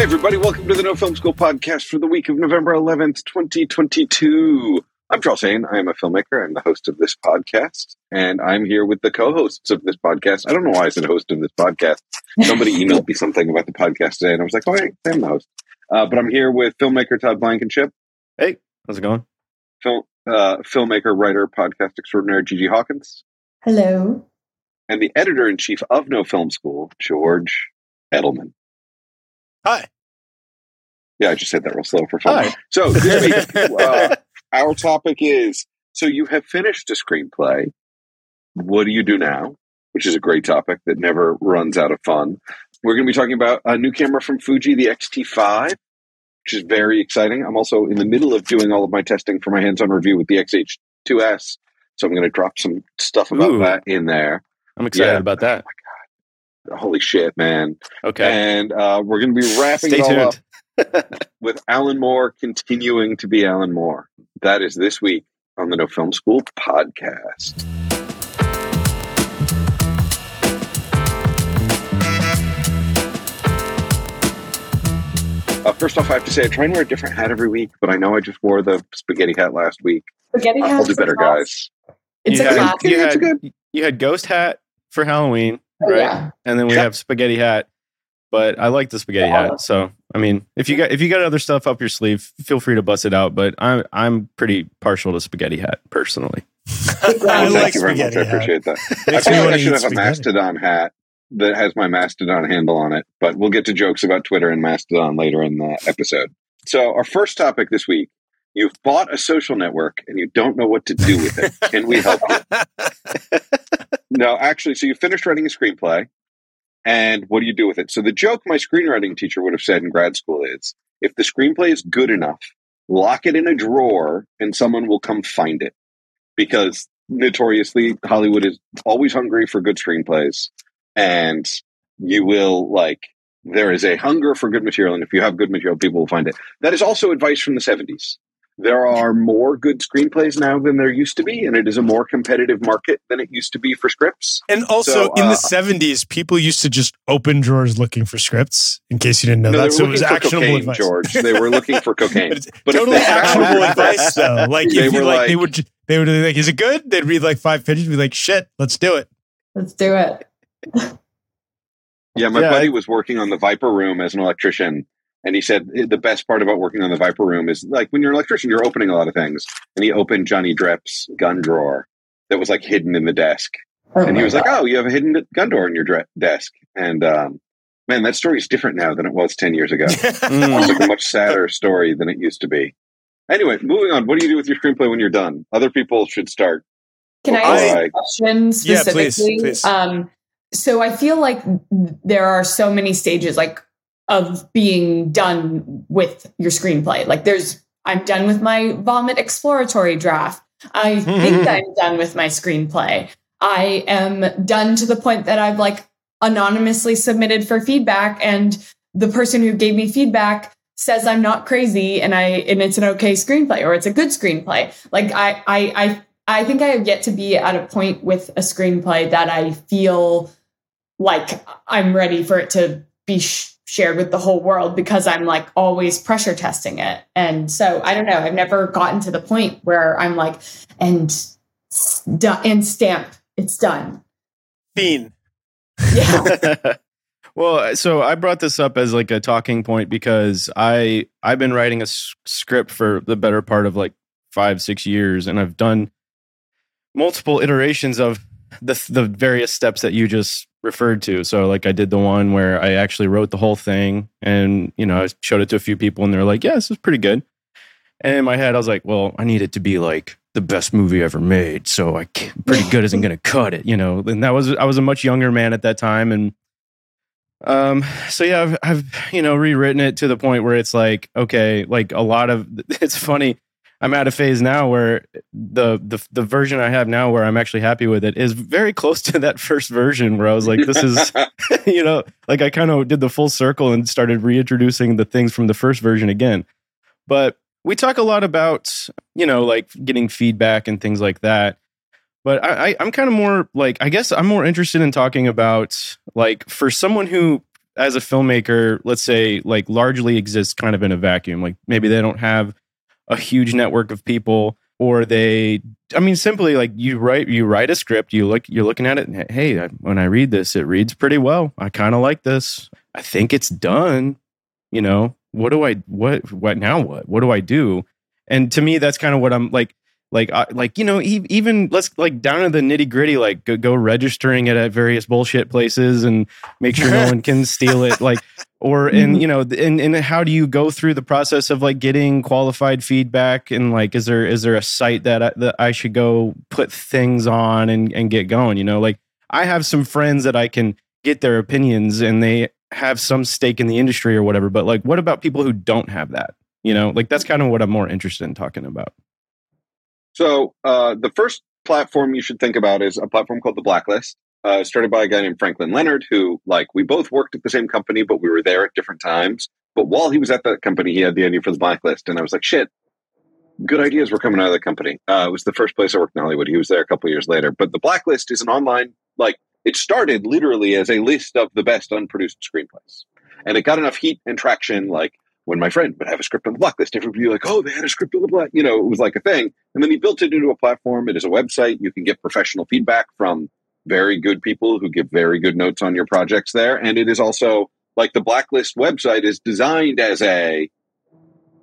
Hey, everybody, welcome to the No Film School podcast for the week of November 11th, 2022. I'm Charles Haine. I am a filmmaker. I'm the host of this podcast, and I'm here with the co hosts of this podcast. I don't know why I said host of this podcast. Somebody emailed me something about the podcast today, and I was like, oh, hey, I'm the host. Uh, but I'm here with filmmaker Todd Blankenship. Hey, how's it going? Film, uh, filmmaker, writer, podcast extraordinaire Gigi Hawkins. Hello. And the editor in chief of No Film School, George Edelman. Hi. Yeah, I just said that real slow for fun. Hi. So this week, uh, our topic is: so you have finished a screenplay. What do you do now? Which is a great topic that never runs out of fun. We're going to be talking about a new camera from Fuji, the X-T5, which is very exciting. I'm also in the middle of doing all of my testing for my hands-on review with the X-H2S, so I'm going to drop some stuff about Ooh. that in there. I'm excited Yeah. about that. Holy shit, man! Okay. And uh, we're going to be wrapping Stay it all up with Alan Moore continuing to be Alan Moore. That is this week on the No Film School podcast. Uh, first off, I have to say I try and wear a different hat every week, but I know I just wore the spaghetti hat last week. Spaghetti hat. I'll do better, class- guys. It's you a had, classic. you, Yeah, it's had, good. you had ghost hat for Halloween, Oh, right? yeah. And then we Yeah. have spaghetti hat. But I like the spaghetti Yeah. hat. So I mean, if you got if you got other stuff up your sleeve, feel free to bust it out. But I'm I'm pretty partial to spaghetti hat personally. Big Well, round. thank like you very much. I spaghetti hat. appreciate that. I feel like I should eat have a. Mastodon hat that has my Mastodon handle on it, but we'll get to jokes about Twitter and Mastodon later in the episode. So, our first topic this week you've bought a social network and you don't know what to do with it. Can we help you? No, actually, so you finished writing a screenplay, and what do you do with it? So, the joke my screenwriting teacher would have said in grad school is if the screenplay is good enough, lock it in a drawer and someone will come find it. Because notoriously, Hollywood is always hungry for good screenplays, and you will like, there is a hunger for good material, and if you have good material, people will find it. That is also advice from the 70s. There are more good screenplays now than there used to be, and it is a more competitive market than it used to be for scripts. And also So, in uh, the 70s, people used to just open drawers looking for scripts, in case you didn't know No, that. So it was actionable cocaine, advice. George. They were looking for cocaine. It's But if totally actionable advice, though. Like, They if you were like, they would, they would be like, is it good? They'd read like five pages, and be like, shit, let's do it. Let's do it. Yeah, my Yeah, buddy I- was working on the Viper Room as an electrician, and he said the best part about working on the Viper Room is like when you're an electrician, you're opening a lot of things. And he opened Johnny Depp's gun drawer that was like hidden in the desk, Oh and he my was like, "Oh, you have a hidden gun drawer in your dre- desk." And um, man, that story is different now than it was ten years ago. Mm. It's like a much sadder story than it used to be. Anyway, moving on. What do you do with your screenplay when you're done? Other people should start. Can I ask right. a question Yeah, please, specifically? please. Um, so I feel like there are so many stages, like of being done with your screenplay. Like there's, I'm done with my vomit exploratory draft. I think I'm done with my screenplay. I am done to the point that I've like anonymously submitted for feedback, and the person who gave me feedback says I'm not crazy and I and it's an okay screenplay or it's a good screenplay. Like I I I I think I have yet to be at a point with a screenplay that I feel like I'm ready for it to be sh- shared with the whole world because I'm like always pressure testing it. And so I don't know, I've never gotten to the point where I'm like and done and stamp it's done. Fiend. Yeah. well, so I brought this up as like a talking point because I I've been writing a s- script for the better part of like five six years, and I've done multiple iterations of the the various steps that you just referred to. So like I did the one where I actually wrote the whole thing, and you know I showed it to a few people, and they're like, "Yeah, this is pretty good." And in my head, I was like, "Well, I need it to be like the best movie ever made. So I pretty good isn't going to cut it, you know. And that was I was a much younger man at that time, and um, so yeah, I've, I've you know rewritten it to the point where it's like okay, like a lot of it's funny. I'm at a phase now where the the the version I have now, where I'm actually happy with it, is very close to that first version where I was like, this is, you know, like I kind of did the full circle and started reintroducing the things from the first version again. But we talk a lot about you know like getting feedback and things like that but I, I i'm kind of more like i guess i'm more interested in talking about like for someone who as a filmmaker let's say like largely exists kind of in a vacuum like maybe they don't have a huge network of people or they i mean simply like you write you write a script you look you're looking at it and hey I, when i read this it reads pretty well. I kind of like this. I think it's done. You know what do I what what now what? What do I do? And to me, that's kind of what I'm like like I, like you know even let's like down to the nitty gritty like go, go, registering it at various bullshit places and make sure no one can steal it. Like or and mm-hmm. you know and and how do you go through the process of like getting qualified feedback? And like is there is there a site that I, that I should go put things on and and get going? You know like I have some friends that I can get their opinions and they have some stake in the industry or whatever but like what about people who don't have that? You know like that's kind of what i'm more interested in talking about. So uh, the first platform you should think about is a platform called the blacklist uh, started by a guy named franklin leonard who like we both worked at the same company but we were there at different times but while he was at that company he had the idea for the blacklist and i was like shit good ideas were coming out of the company uh, it was the first place i worked in hollywood he was there a couple years later but the blacklist is an online like it started literally as a list of the best unproduced screenplays. And it got enough heat and traction, like when my friend would have a script on the blacklist, everybody like, oh, they had a script on the black, you know, it was like a thing. And then he built it into a platform. It is a website. You can get professional feedback from very good people who give very good notes on your projects there. And it is also like the blacklist website is designed as a,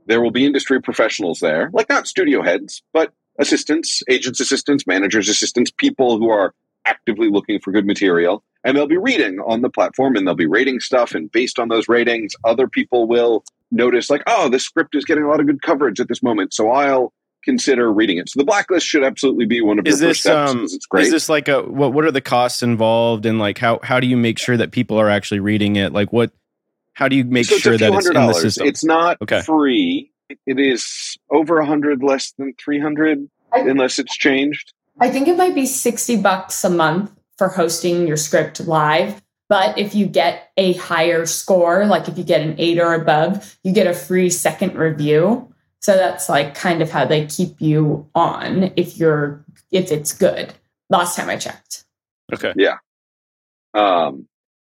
there will be industry professionals there, like not studio heads, but assistants, agents' assistants, managers' assistants, people who are actively looking for good material and they'll be reading on the platform and they'll be rating stuff and based on those ratings other people will notice like oh this script is getting a lot of good coverage at this moment so i'll consider reading it so the blacklist should absolutely be one of is your this, first steps um, it's great is this like a what what are the costs involved and like how how do you make sure that people are actually reading it like what how do you make so sure that it's in the system it's not Okay. free it is over a hundred less than 300 unless it's changed I think it might be 60 bucks a month for hosting your script live. But if you get a higher score, like if you get an eight or above, you get a free second review. So that's like kind of how they keep you on if you're if it's good. Last time I checked. okay Yeah. Um,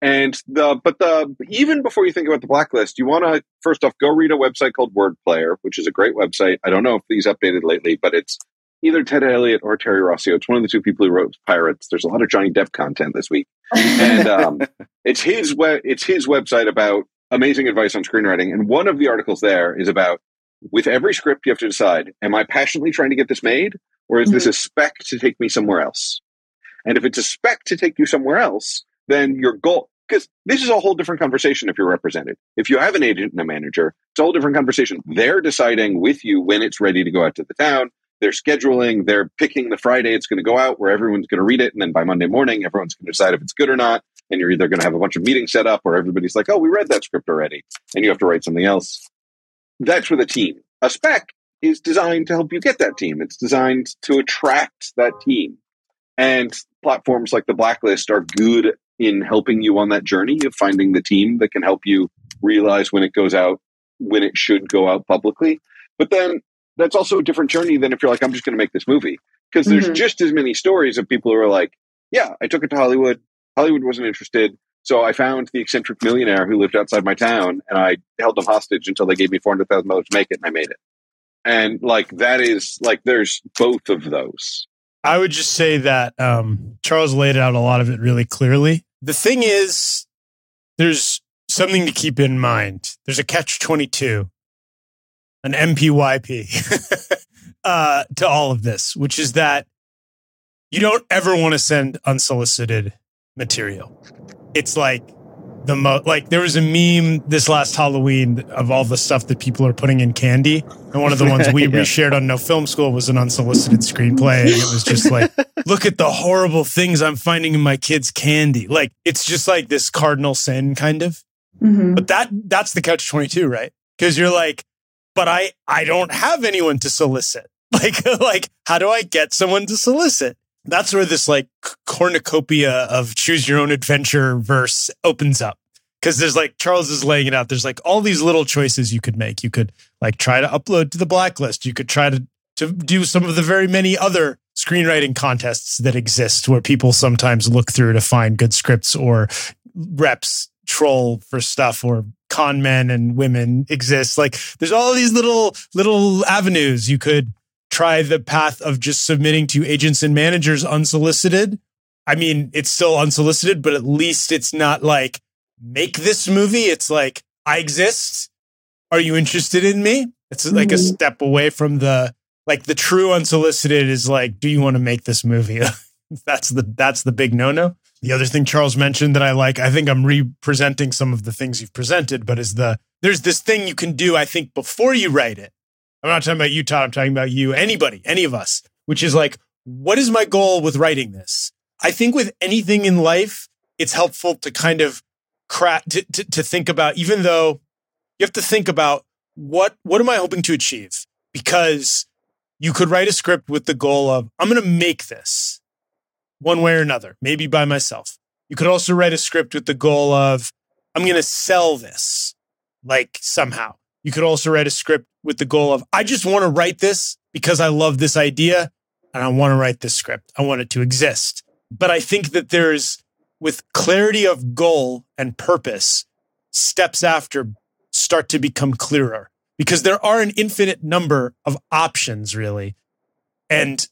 and the but the even before you think about the blacklist, you want to first off go read a website called Word Player, which is a great website. I don't know if these updated lately, but it's either Ted Elliott or Terry Rossio. It's one of the two people who wrote Pirates. There's a lot of Johnny Depp content this week, and um, it's his web it's his website about amazing advice on screenwriting. And one of the articles there is about with every script you have to decide: Am I passionately trying to get this made, or is this mm-hmm. a spec to take me somewhere else? And if it's a spec to take you somewhere else, then your goal, because this is a whole different conversation if you're represented. If you have an agent and a manager, it's a whole different conversation. They're deciding with you when it's ready to go out to the town. They're scheduling, they're picking the Friday it's going to go out where everyone's going to read it. And then by Monday morning, everyone's going to decide if it's good or not. And you're either going to have a bunch of meetings set up or everybody's like, oh, we read that script already. And you have to write something else. That's with a team. A spec is designed to help you get that team. It's designed to attract that team. And platforms like the Blacklist are good in helping you on that journey of finding the team that can help you realize when it goes out, when it should go out publicly. But then that's also a different journey than if you're like, I'm just going to make this movie. Because there's Mhm. just as many stories of people who are like, yeah, I took it to Hollywood. Hollywood wasn't interested. So I found the eccentric millionaire who lived outside my town and I held them hostage until they gave me $400,000 to make it and I made it. And like, that is like, there's both of those. I would just say that um, Charles laid out a lot of it really clearly. The thing is, there's something to keep in mind. There's a catch 22, an MPYP uh, to all of this, which is that you don't ever want to send unsolicited material. It's like the most. Like there was a meme this last Halloween of all the stuff that people are putting in candy, and one of the ones we Yeah. reshared on No Film School was an unsolicited screenplay, and it was just like, look at the horrible things I'm finding in my kids' candy. Like it's just like this cardinal sin, kind of. Mhm. But that that's the catch twenty two, right? Because you're like, but I I don't have anyone to solicit. Like like how do I get someone to solicit? That's where this like cornucopia of choose your own adventure verse opens up. Because there's like Charles is laying it out. There's like all these little choices you could make. You could like try to upload to the blacklist. You could try to to do some of the very many other screenwriting contests that exist where people sometimes look through to find good scripts or reps troll for stuff or con men and women exist like there's all these little little avenues you could try the path of just submitting to agents and managers unsolicited. I mean it's still unsolicited but at least it's not like make this movie. It's like i exist. Are you interested in me? It's like a Mhm. step away from the like the true unsolicited is like do you want to make this movie? That's the that's the big no-no. The other thing Charles mentioned that I like, I think I'm representing some of the things you've presented, but is the there's this thing you can do, I think, before you write it. I'm not talking about you, Todd. I'm talking about you, anybody, any of us, which is like, what is my goal with writing this? I think with anything in life, it's helpful to kind of crack to, to, to think about, even though you have to think about what what am I hoping to achieve? Because you could write a script with the goal of, I'm gonna make this one way or another, maybe by myself. You could also write a script with the goal of, I'm going to sell this, like somehow. You could also write a script with the goal of, I just want to write this because I love this idea and I want to write this script. I want it to exist. But I think that there's, with clarity of goal and purpose, steps after start to become clearer because there are an infinite number of options, really. And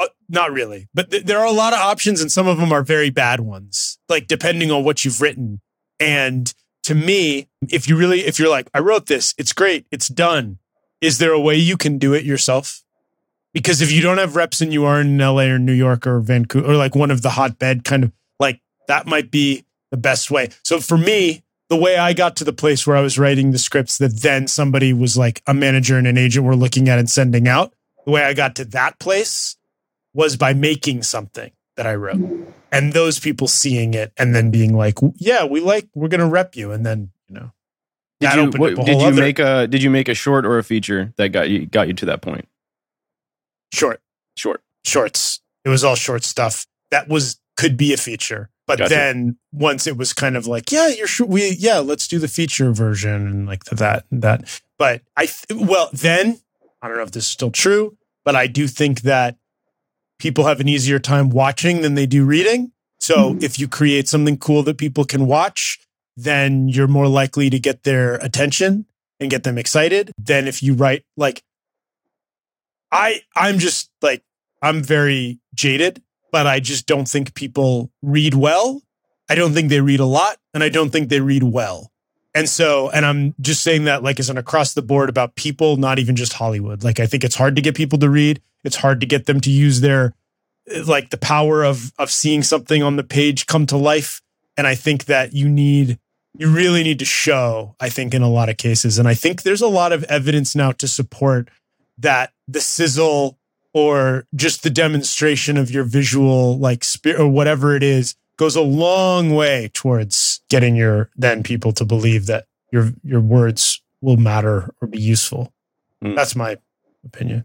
uh, not really, but th- there are a lot of options, and some of them are very bad ones, like depending on what you've written. And to me, if you really, if you're like, I wrote this, it's great, it's done. Is there a way you can do it yourself? Because if you don't have reps and you are in LA or New York or Vancouver or like one of the hotbed kind of like that might be the best way. So for me, the way I got to the place where I was writing the scripts that then somebody was like a manager and an agent were looking at and sending out, the way I got to that place was by making something that I wrote and those people seeing it and then being like, yeah, we like, we're going to rep you. And then, you know, Did that you, opened what- up a did whole you other- make a did you make a short or a feature that got you got you to that point? short, Short. shorts. It was all short stuff that was, could be a feature. But Gotcha. then once it was kind of like, yeah, you're sure we, yeah, let's do the feature version and like that, that. But I, th- well, then I don't know if this is still true, but I do think that people have an easier time watching than they do reading. So Mhm. if you create something cool that people can watch, then you're more likely to get their attention and get them excited than if you write like I I'm just like I'm very jaded, but I just don't think people read well. I don't think they read a lot and I don't think they read well. And so, and I'm just saying that like as an across the board about people, not even just Hollywood. Like I think it's hard to get people to read. It's hard to get them to use their like the power of of seeing something on the page come to life. And I think that you need you really need to show, I think, in a lot of cases. And I think there's a lot of evidence now to support that the sizzle or just the demonstration of your visual like spirit or whatever it is goes a long way towards getting your then people to believe that your your words will matter or be useful. Mm. That's my opinion.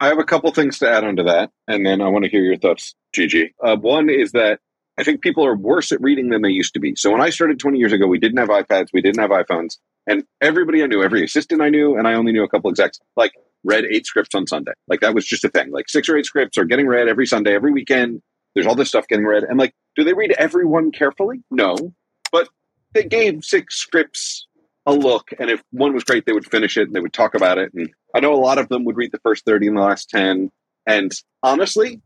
I have a couple things to add on to that, and then I want to hear your thoughts, Gigi. Uh, one is that I think people are worse at reading than they used to be. So when I started 20 years ago, we didn't have iPads, we didn't have iPhones, and everybody I knew, every assistant I knew, and I only knew a couple execs, like read eight scripts on Sunday. Like that was just a thing. Like six or eight scripts are getting read every Sunday, every weekend. There's all this stuff getting read, and like, do they read everyone carefully? No, but they gave six scripts a look, and if one was great, they would finish it and they would talk about it. And I know a lot of them would read the first thirty and the last ten. And honestly,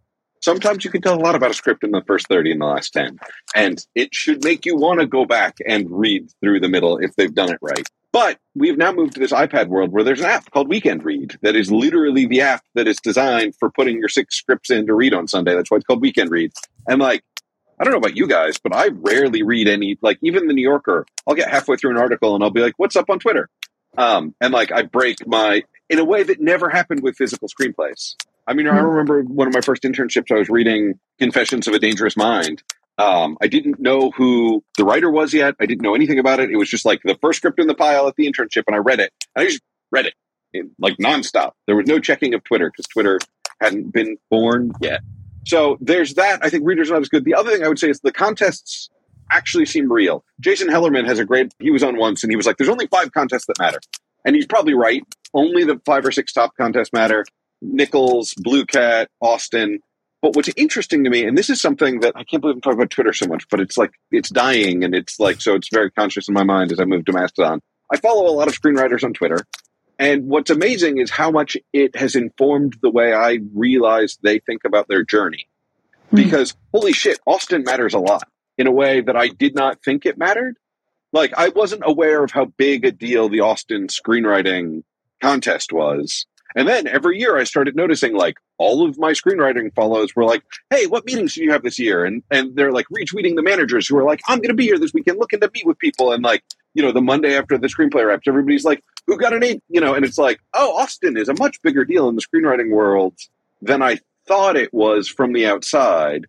sometimes you can tell a lot about a script in the first 30 and the last 10 and it should make you want to go back and read through the middle if they've done it right but we've now moved to this ipad world where there's an app called weekend read that is literally the app that is designed for putting your six scripts in to read on sunday that's why it's called weekend read and like I don't know about you guys, but I rarely read any, like even the New Yorker. I'll get halfway through an article and I'll be like, what's up on Twitter? Um, and like I break my, in a way that never happened with physical screenplays. I mean, I remember one of my first internships, I was reading Confessions of a Dangerous Mind. Um, I didn't know who the writer was yet. I didn't know anything about it. It was just like the first script in the pile at the internship, and I read it. And I just read it in, like nonstop. There was no checking of Twitter because Twitter hadn't been born yet. So there's that. I think readers not as good. The other thing I would say is the contests actually seem real. Jason Hellerman has a great, he was on once and he was like, there's only five contests that matter. And he's probably right. Only the five or six top contests matter. Nichols, Blue Cat, Austin. But what's interesting to me, and this is something that I can't believe I'm talking about Twitter so much, but it's like it's dying, and it's like so it's very conscious in my mind as I move to Mastodon. I follow a lot of screenwriters on Twitter, and what's amazing is how much it has informed the way I realize they think about their journey. Hmm. Because holy shit, Austin matters a lot in a way that I did not think it mattered. Like I wasn't aware of how big a deal the Austin screenwriting contest was. And then every year I started noticing like all of my screenwriting follows were like, hey, what meetings do you have this year? And and they're like retweeting the managers who are like, I'm gonna be here this weekend looking to meet with people. And like, you know, the Monday after the screenplay wraps, everybody's like, who got an eight? You know, and it's like, oh, Austin is a much bigger deal in the screenwriting world than I thought it was from the outside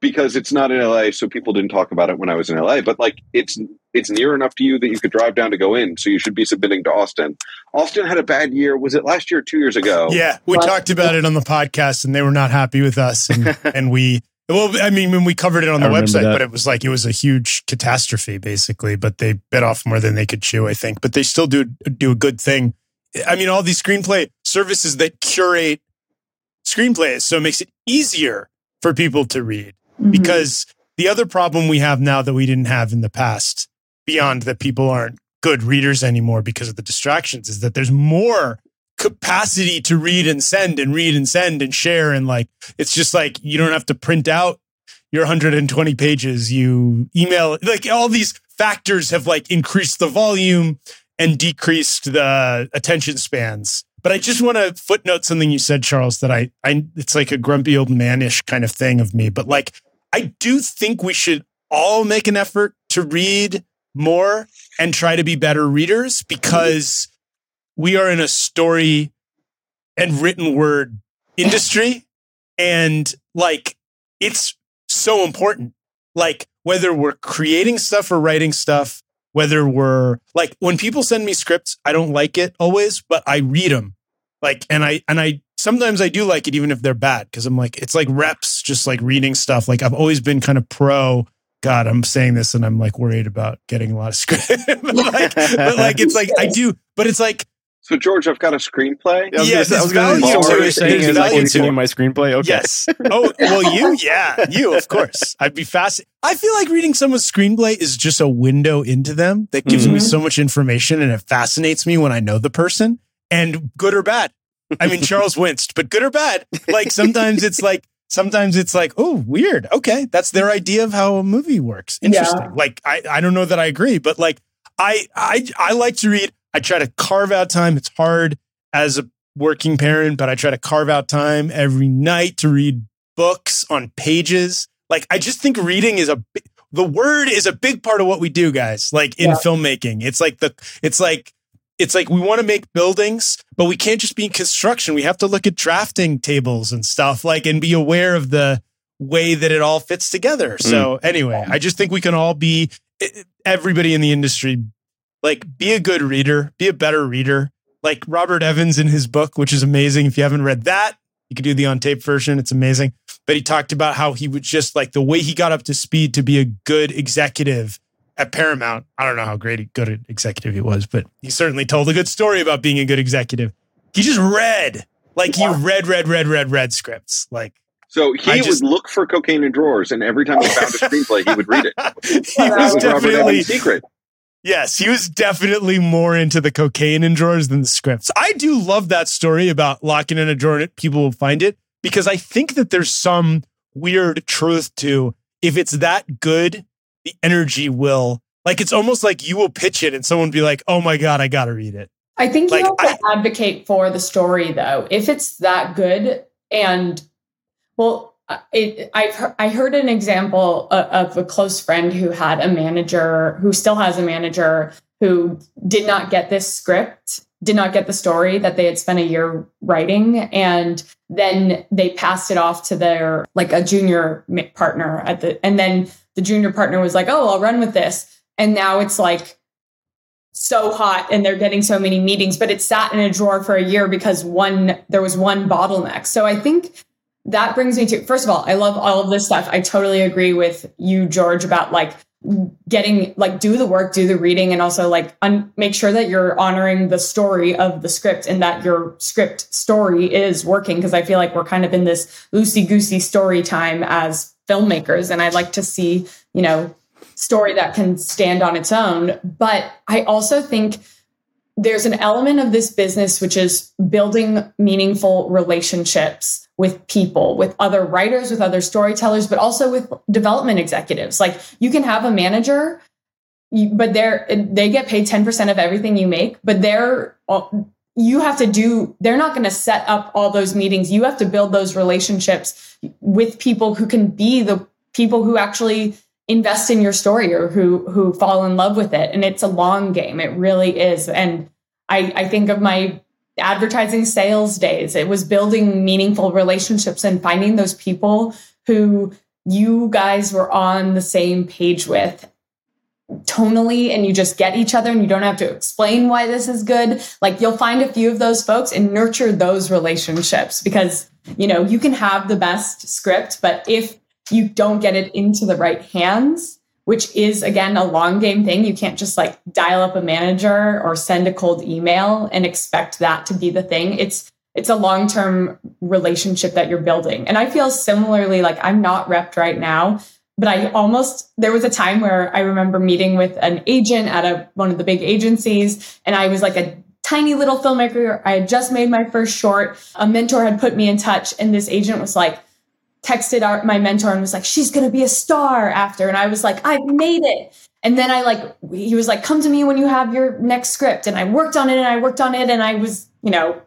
because it's not in LA, so people didn't talk about it when I was in LA. But like, it's it's near enough to you that you could drive down to go in, so you should be submitting to Austin. Austin had a bad year. Was it last year or two years ago? Yeah, we Well- talked about it on the podcast, and they were not happy with us, and and we. Well, I mean, when we covered it on the website, that. but it was like it was a huge catastrophe, basically. But they bit off more than they could chew, I think. But they still do do a good thing. I mean, all these screenplay services that curate screenplays, so it makes it easier for people to read Mhm. because the other problem we have now that we didn't have in the past, beyond that people aren't good readers anymore because of the distractions, is that there's more capacity to read and send and read and send and share. And like, it's just like you don't have to print out your 120 pages. You email, like, all these factors have like increased the volume and decreased the attention spans. But I just want to footnote something you said, Charles, that I, I, it's like a grumpy old manish kind of thing of me. But like, I do think we should all make an effort to read more and try to be better readers because we are in a story and written word industry. And like, it's so important. Like, whether we're creating stuff or writing stuff, whether we're like, when people send me scripts, I don't like it always, but I read them. Like, and I, and I, sometimes I do like it even if they're bad because I'm like, it's like reps, just like reading stuff. Like, I've always been kind of pro. God, I'm saying this and I'm like worried about getting a lot of script. but, like, but like, it's like, I do, but it's like, So George, I've got a screenplay. I was Yeah, gonna say- I was going to value so what you're saying is I continue my screenplay. Okay. Yes. Oh, well, you, yeah, you, of course. I'd be fast. I feel like reading someone's screenplay is just a window into them that gives me Mhm. so much information and it fascinates me when I know the person and good or bad. I mean, Charles winced, but good or bad. Like sometimes it's like, sometimes it's like, oh, weird. Okay. That's their idea of how a movie works. Interesting. Yeah. Like, I, I don't know that I agree, but like, I, I, I like to read. I try to carve out time. It's hard as a working parent, but I try to carve out time every night to read books on pages. Like I just think reading is a the word is a big part of what we do, guys. Like in Yeah. filmmaking, it's like the it's like it's like we want to make buildings, but we can't just be in construction. We have to look at drafting tables and stuff like and be aware of the way that it all fits together. So mm. anyway, I just think we can all be everybody in the industry like be a good reader, be a better reader. Like Robert Evans in his book, which is amazing. If you haven't read that, you can do the on tape version. It's amazing. But he talked about how he would just like the way he got up to speed to be a good executive at Paramount. I don't know how great a good executive he was, but he certainly told a good story about being a good executive. He just read, like he read, read, read, read, read scripts. Like So he I just- would look for cocaine in drawers, and every time he found a screenplay, he would read it. he That was was Robert definitely Evans' secret. Yes, he was definitely more into the cocaine in drawers than the scripts. I do love that story about locking in a drawer and people will find it because I think that there's some weird truth to if it's that good, the energy will like it's almost like you will pitch it and someone will be like, "Oh my god, I got to read it." I think Like, you also I- advocate for the story though. If it's that good and well Uh, it, I've I heard an example of, of a close friend who had a manager who still has a manager who did not get this script, did not get the story that they had spent a year writing, and then they passed it off to their like a junior partner at the, and then the junior partner was like, "Oh, I'll run with this," and now it's like so hot and they're getting so many meetings but it sat in a drawer for a year because one there was one bottleneck. So i think that brings me to first of all i love all of this stuff i totally agree with you george about like getting like do the work do the reading and also like un- make sure that you're honoring the story of the script and that your script story is working because i feel like we're kind of in this loosey goosey story time as filmmakers and i'd like to see you know story that can stand on its own. But I also think there's an element of this business which is building meaningful relationships with people, with other writers, with other storytellers, but also with development executives. Like you can have a manager, but they're they get paid 10% of everything you make, but they're uh, you have to do they're not going to set up all those meetings. You have to build those relationships with people who can be the people who actually invest in your story or who who fall in love with it and it's a long game it really is and i i think of my advertising sales days. It was building meaningful relationships and finding those people who you guys were on the same page with tonally and you just get each other and you don't have to explain why this is good. Like you'll find a few of those folks and nurture those relationships because you know you can have the best script but if you don't get it into the right hands which is again a long game thing you can't just like dial up a manager or send a cold email and expect that to be the thing it's it's a long-term relationship that you're building and i feel similarly like i'm not repped right now but I almost there was a time where I remember meeting with an agent at a one of the big agencies, and I was like a tiny little filmmaker. I had just made my first short. A mentor had put me in touch, and this agent was like, texted our, my mentor and was like, "She's gonna be a star after," and I was like, "I've made it." And then I like he was like, "Come to me when you have your next script," and I worked on it and I worked on it, and I was you know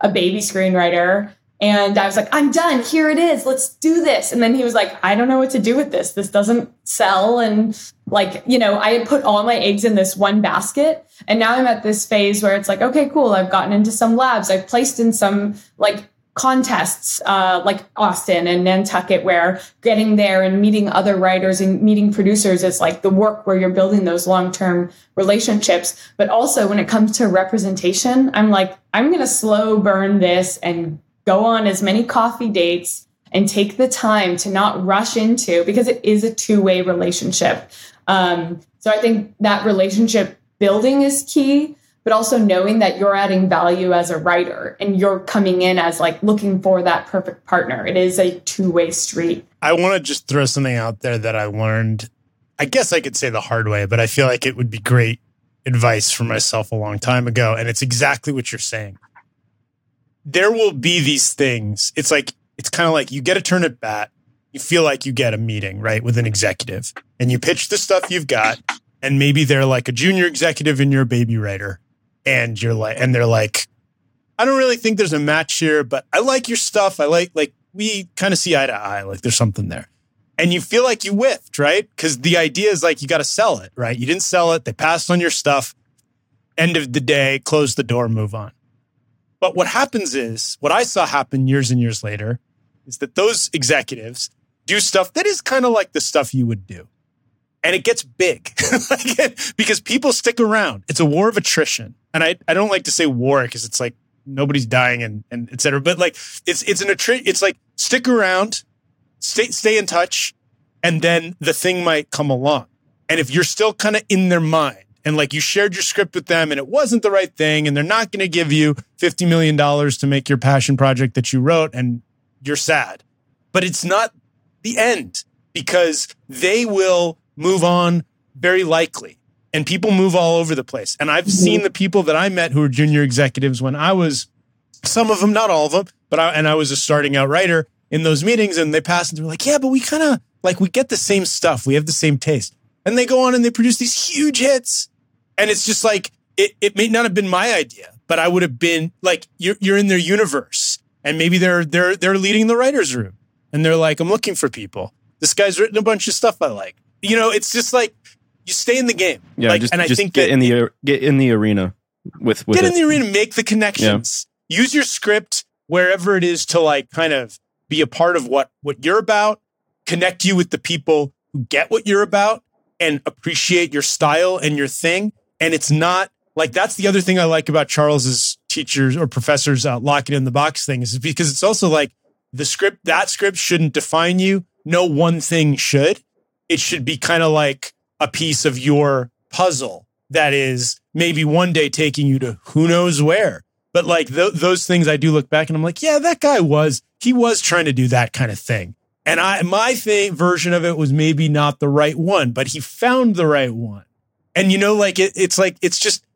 a baby screenwriter. And I was like, I'm done. Here it is. Let's do this. And then he was like, I don't know what to do with this. This doesn't sell. And like, you know, I had put all my eggs in this one basket. And now I'm at this phase where it's like, okay, cool. I've gotten into some labs. I've placed in some like contests, uh, like Austin and Nantucket, where getting there and meeting other writers and meeting producers is like the work where you're building those long term relationships. But also when it comes to representation, I'm like, I'm going to slow burn this and go on as many coffee dates and take the time to not rush into because it is a two-way relationship um, so i think that relationship building is key but also knowing that you're adding value as a writer and you're coming in as like looking for that perfect partner it is a two-way street I want to just throw something out there that I learned. I guess I could say the hard way, but I feel like it would be great advice for myself a long time ago. And it's exactly what you're saying. There will be these things. It's like, it's kind of like you get a turn at bat. You feel like you get a meeting, right, with an executive and you pitch the stuff you've got. And maybe they're like a junior executive and you're a baby writer. And you're like, and they're like, I don't really think there's a match here, but I like your stuff. I like, like, we kind of see eye to eye. Like there's something there. And you feel like you whiffed, right? Because the idea is like you got to sell it, right? You didn't sell it. They passed on your stuff. End of the day, close the door, move on. But what happens is, what I saw happen years and years later is that those executives do stuff that is kind of like the stuff you would do. And it gets big because people stick around. It's a war of attrition. And I, I don't like to say war because it's like nobody's dying and, and et cetera. But like it's it's an attri- it's like stick around, stay stay in touch, and then the thing might come along. And if you're still kind of in their mind and like you shared your script with them and it wasn't the right thing and they're not going to give you $50 million to make your passion project that you wrote and you're sad. But it's not the end because they will move on very likely. and people move all over the place. And I've mm-hmm. seen the people that I met who were junior executives when I was some of them, not all of them, but I, and I was a starting out writer in those meetings and they pass and they're like, yeah, but we kind of like, we get the same stuff. We have the same taste. And they go on and they produce these huge hits. And it's just like, it, it may not have been my idea, but I would have been like, you're, you're in their universe and maybe they're, they're, they're leading the writer's room and they're like, I'm looking for people. This guy's written a bunch of stuff I like. You know, it's just like, you stay in the game. Yeah, like, just, and I just think get that- in the get in the arena with with get it. in the arena, make the connections. Use your script wherever it is to like kind of be a part of what what you're about. Connect you with the people who get what you're about and appreciate your style and your thing. And it's not like that's the other thing I like about Charles's teachers or professors uh, locking in the box thing is because it's also like the script that script shouldn't define you. No one thing should. It should be kind of like a piece of your puzzle that is maybe one day taking you to who knows where. But like th- those things, I do look back and I'm like, yeah, that guy was he was trying to do that kind of thing. And I my thing version of it was maybe not the right one, but he found the right one. And you know, like it, it's like it's just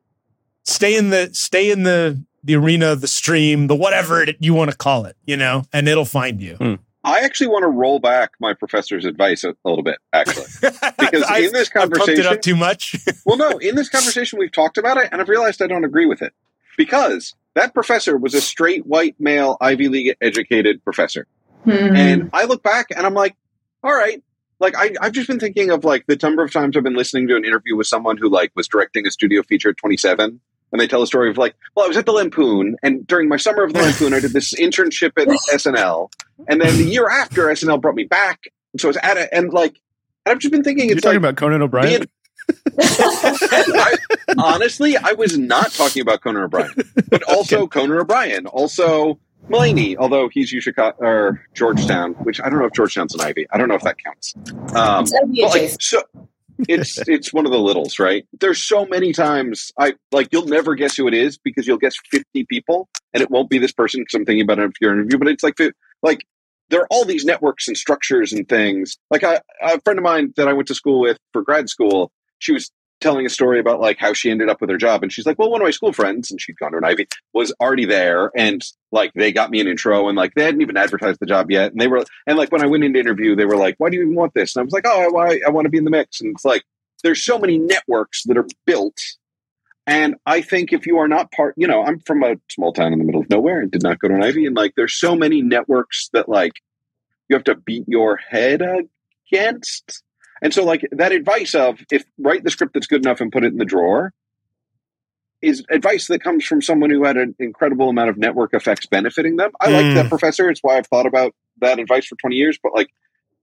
stay in the stay in the the arena, the stream, the whatever it, you want to call it, you know, and it'll find you. Hmm. I actually want to roll back my professor's advice a, a little bit, actually. Because I've- in this I've it conversation- up too much. well, no, in this conversation, we've talked about it, and I've realized I don't agree with it. Because that professor was a straight white male Ivy League educated professor. Hmm. And I look back and I'm like, all right. Like I, I've just been thinking of like the number of times I've been listening to an interview with someone who like was directing a studio feature at 27 and they tell a story of like, well, I was at the Lampoon and during my summer of the Lampoon, I did this internship at SNL. And then the year after SNL brought me back. So I was at it and like, and I've just been thinking You're talking like, about Conan O'Brien. I, honestly, I was not talking about Conan O'Brien, but also Conan O'Brien, also Mulaney, although he's UChicago or Georgetown, which I don't know if Georgetown's an Ivy. I don't know if that counts. Um, but like, so it's it's one of the littles, right? There's so many times I like you'll never guess who it is because you'll guess 50 people, and it won't be this person because I'm thinking about it for your interview. But it's like like there are all these networks and structures and things. Like I, a friend of mine that I went to school with for grad school, she was telling a story about like how she ended up with her job, and she's like, "Well, one of my school friends, and she'd gone to an Ivy, was already there, and like they got me an intro, and like they hadn't even advertised the job yet, and they were, and like when I went into interview, they were like, "Why do you even want this?" And I was like, "Oh, I, I want to be in the mix," and it's like there's so many networks that are built. And I think if you are not part, you know, I'm from a small town in the middle of nowhere and did not go to an Ivy. And like, there's so many networks that like you have to beat your head against. And so, like, that advice of if write the script that's good enough and put it in the drawer is advice that comes from someone who had an incredible amount of network effects benefiting them. I like Mm. that professor. It's why I've thought about that advice for 20 years. But like,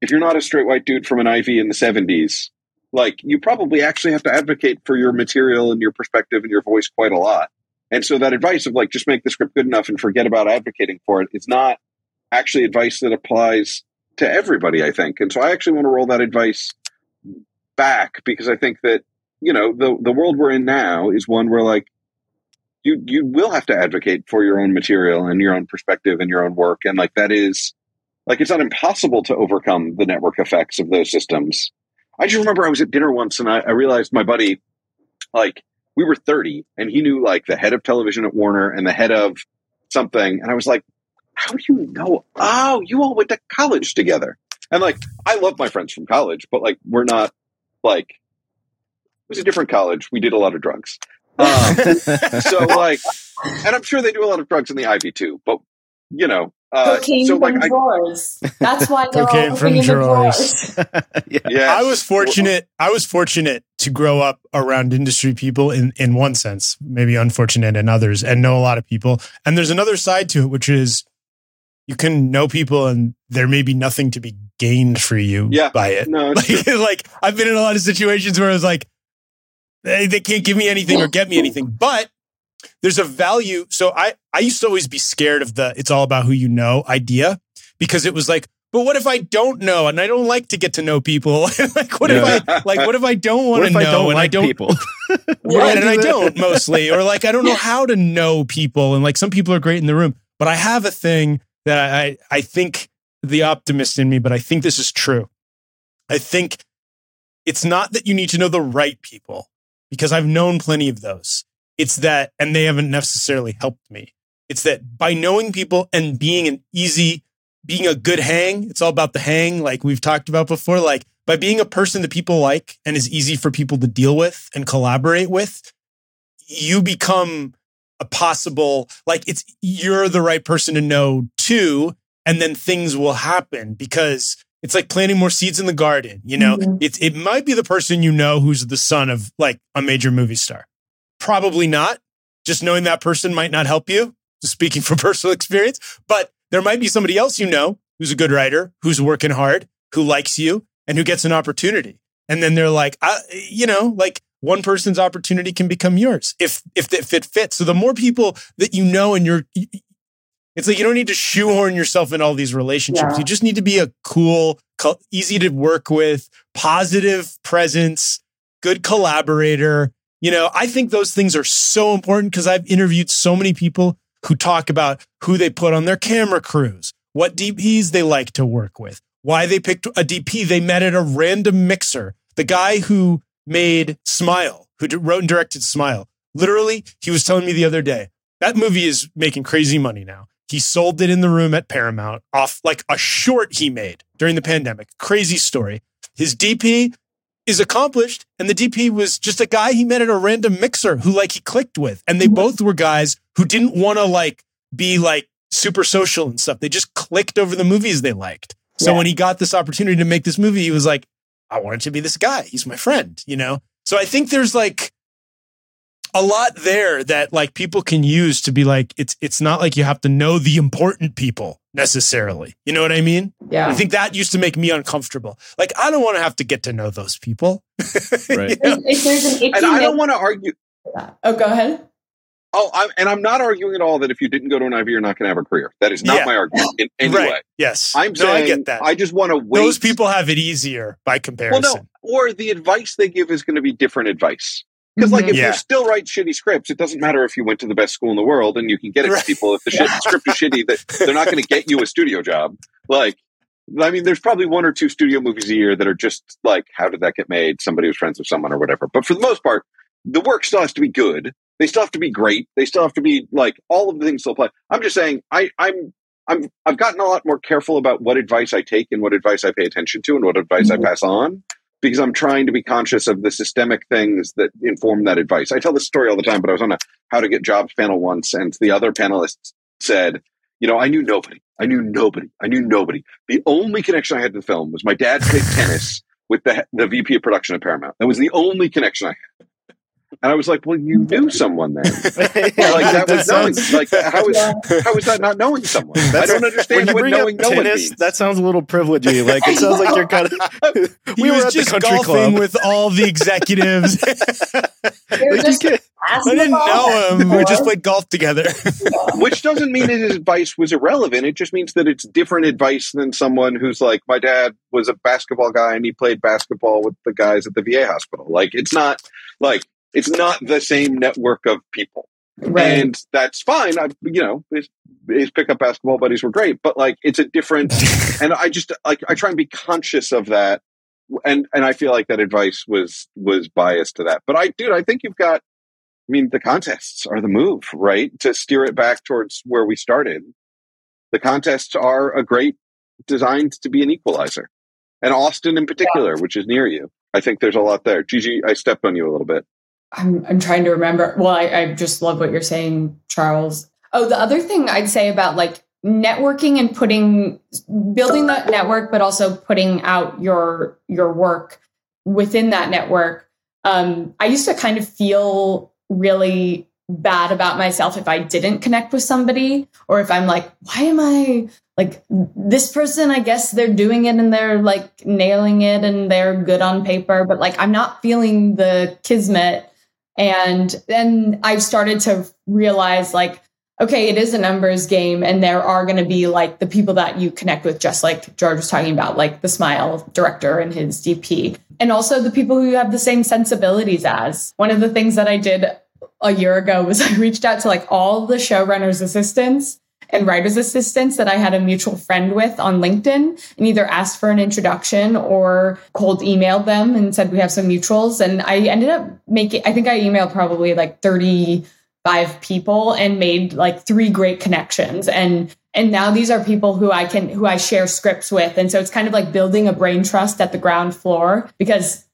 if you're not a straight white dude from an Ivy in the 70s, like you probably actually have to advocate for your material and your perspective and your voice quite a lot. And so that advice of like just make the script good enough and forget about advocating for it is not actually advice that applies to everybody, I think. And so I actually want to roll that advice back because I think that, you know, the the world we're in now is one where like you you will have to advocate for your own material and your own perspective and your own work. And like that is like it's not impossible to overcome the network effects of those systems. I just remember I was at dinner once and I, I realized my buddy, like, we were 30 and he knew like the head of television at Warner and the head of something. And I was like, how do you know? Oh, you all went to college together. And like, I love my friends from college, but like, we're not like, it was a different college. We did a lot of drugs. Um, so like, and I'm sure they do a lot of drugs in the Ivy too, but you know, uh, Cocaine so like, from I, drawers. That's why they're Cocaine all from looking in the drawers. drawers. yeah. yeah, I was fortunate. I was fortunate to grow up around industry people in in one sense, maybe unfortunate in others, and know a lot of people. And there's another side to it, which is you can know people, and there may be nothing to be gained for you Yeah. by it. No, Like, like I've been in a lot of situations where I was like, they, they can't give me anything or get me anything, but there's a value. So I I used to always be scared of the "it's all about who you know" idea because it was like. But what if I don't know and I don't like to get to know people? like what Yeah. if I like what if I don't want to know I don't and like I don't people? right and I don't mostly or like I don't know how to know people and like some people are great in the room but I have a thing that I I think the optimist in me but I think this is true I think it's not that you need to know the right people because I've known plenty of those. It's that, and they haven't necessarily helped me. It's that by knowing people and being an easy, being a good hang, it's all about the hang, like we've talked about before. Like by being a person that people like and is easy for people to deal with and collaborate with, you become a possible, like it's, you're the right person to know too. And then things will happen because it's like planting more seeds in the garden. You know, mm-hmm. it, it might be the person you know who's the son of like a major movie star. Probably not. Just knowing that person might not help you, speaking from personal experience, but there might be somebody else you know who's a good writer, who's working hard, who likes you, and who gets an opportunity. And then they're like, I, you know, like one person's opportunity can become yours if if if it fits. So the more people that you know and you're it's like you don't need to shoehorn yourself in all these relationships. Yeah. You just need to be a cool, easy to work with, positive presence, good collaborator. You know, I think those things are so important because I've interviewed so many people who talk about who they put on their camera crews, what DPs they like to work with, why they picked a DP they met at a random mixer. The guy who made Smile, who wrote and directed Smile, literally, he was telling me the other day, that movie is making crazy money now. He sold it in the room at Paramount off like a short he made during the pandemic. Crazy story. His DP is accomplished, and the DP was just a guy he met at a random mixer who like he clicked with. And they mm-hmm. both were guys who didn't want to like be like super social and stuff. They just clicked over the movies they liked. So yeah. when he got this opportunity to make this movie, he was like, I wanted to be this guy. He's my friend, you know? So I think there's like a lot there that like people can use to be like it's it's not like you have to know the important people necessarily. You know what I mean? Yeah. I think that used to make me uncomfortable. Like I don't want to have to get to know those people. right. if, there's an and I don't want to argue. Oh, go ahead. Oh, I'm, and I'm not arguing at all that if you didn't go to an Ivy, you're not going to have a career. That is not yeah. my argument in any right. way. Yes, I'm no, saying I get that. I just want to wait. Those people have it easier by comparison. Well, no, or the advice they give is going to be different advice. Because like if yeah. you still write shitty scripts, it doesn't matter if you went to the best school in the world and you can get it right. to people. If the shit, script is shitty, that they're not going to get you a studio job. Like, I mean, there's probably one or two studio movies a year that are just like, how did that get made? Somebody was friends with someone or whatever. But for the most part, the work still has to be good. They still have to be great. They still have to be like all of the things still apply. I'm just saying, I, I'm I'm I've gotten a lot more careful about what advice I take and what advice I pay attention to and what advice mm-hmm. I pass on because I'm trying to be conscious of the systemic things that inform that advice. I tell this story all the time, but I was on a how to get jobs panel once, and the other panelists said, you know, I knew nobody. I knew nobody. I knew nobody. The only connection I had to the film was my dad played tennis with the the VP of production at Paramount. That was the only connection I had. And I was like, "Well, you knew someone then. like that was knowing. Like how is how is that not knowing someone? That's, I don't understand what knowing no one means. That sounds a little privilegey. Like it sounds like you're kind of. we were just golfing club. with all the executives. I didn't know him. We just played golf together. Which doesn't mean his advice was irrelevant. It just means that it's different advice than someone who's like, my dad was a basketball guy and he played basketball with the guys at the VA hospital. Like, it's not like it's not the same network of people. Right. And that's fine. I, you know, his, his pickup basketball buddies were great, but like it's a different, and I just like, I try and be conscious of that. And, and I feel like that advice was, was biased to that. But I, dude, I think you've got, I mean, the contests are the move, right? To steer it back towards where we started. The contests are a great designed to be an equalizer. And Austin in particular, yeah. which is near you. I think there's a lot there. Gigi, I stepped on you a little bit. I'm, I'm trying to remember. Well, I, I just love what you're saying, Charles. Oh, the other thing I'd say about like networking and putting building that network, but also putting out your your work within that network. Um, I used to kind of feel really bad about myself if I didn't connect with somebody, or if I'm like, why am I like this person? I guess they're doing it and they're like nailing it and they're good on paper, but like I'm not feeling the kismet and then I've started to realize like, okay, it is a numbers game and there are going to be like the people that you connect with, just like George was talking about, like the smile director and his DP, and also the people who have the same sensibilities as. One of the things that I did a year ago was I reached out to like all the showrunners' assistants and writer's assistants that I had a mutual friend with on LinkedIn and either asked for an introduction or cold emailed them and said, we have some mutuals. And I ended up making, I think I emailed probably like 35 people and made like three great connections. And and now these are people who I can who I share scripts with. And so it's kind of like building a brain trust at the ground floor because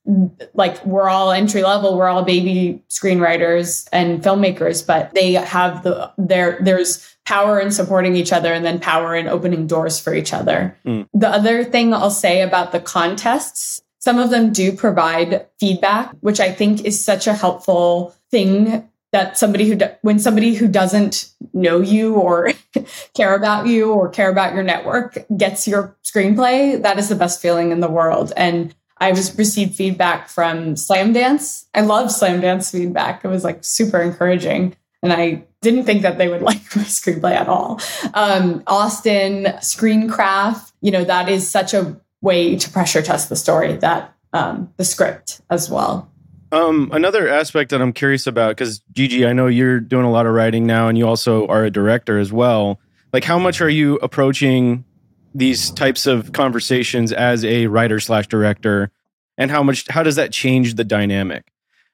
like we're all entry level we're all baby screenwriters and filmmakers but they have the there there's power in supporting each other and then power in opening doors for each other mm. the other thing i'll say about the contests some of them do provide feedback which i think is such a helpful thing that somebody who when somebody who doesn't know you or care about you or care about your network gets your screenplay that is the best feeling in the world and I was received feedback from Slamdance. I love Slamdance feedback. It was like super encouraging. And I didn't think that they would like my screenplay at all. Um, Austin, Screencraft, you know, that is such a way to pressure test the story that um, the script as well. Um, another aspect that I'm curious about, because Gigi, I know you're doing a lot of writing now and you also are a director as well. Like, how much are you approaching these types of conversations as a writer slash director? And how much how does that change the dynamic?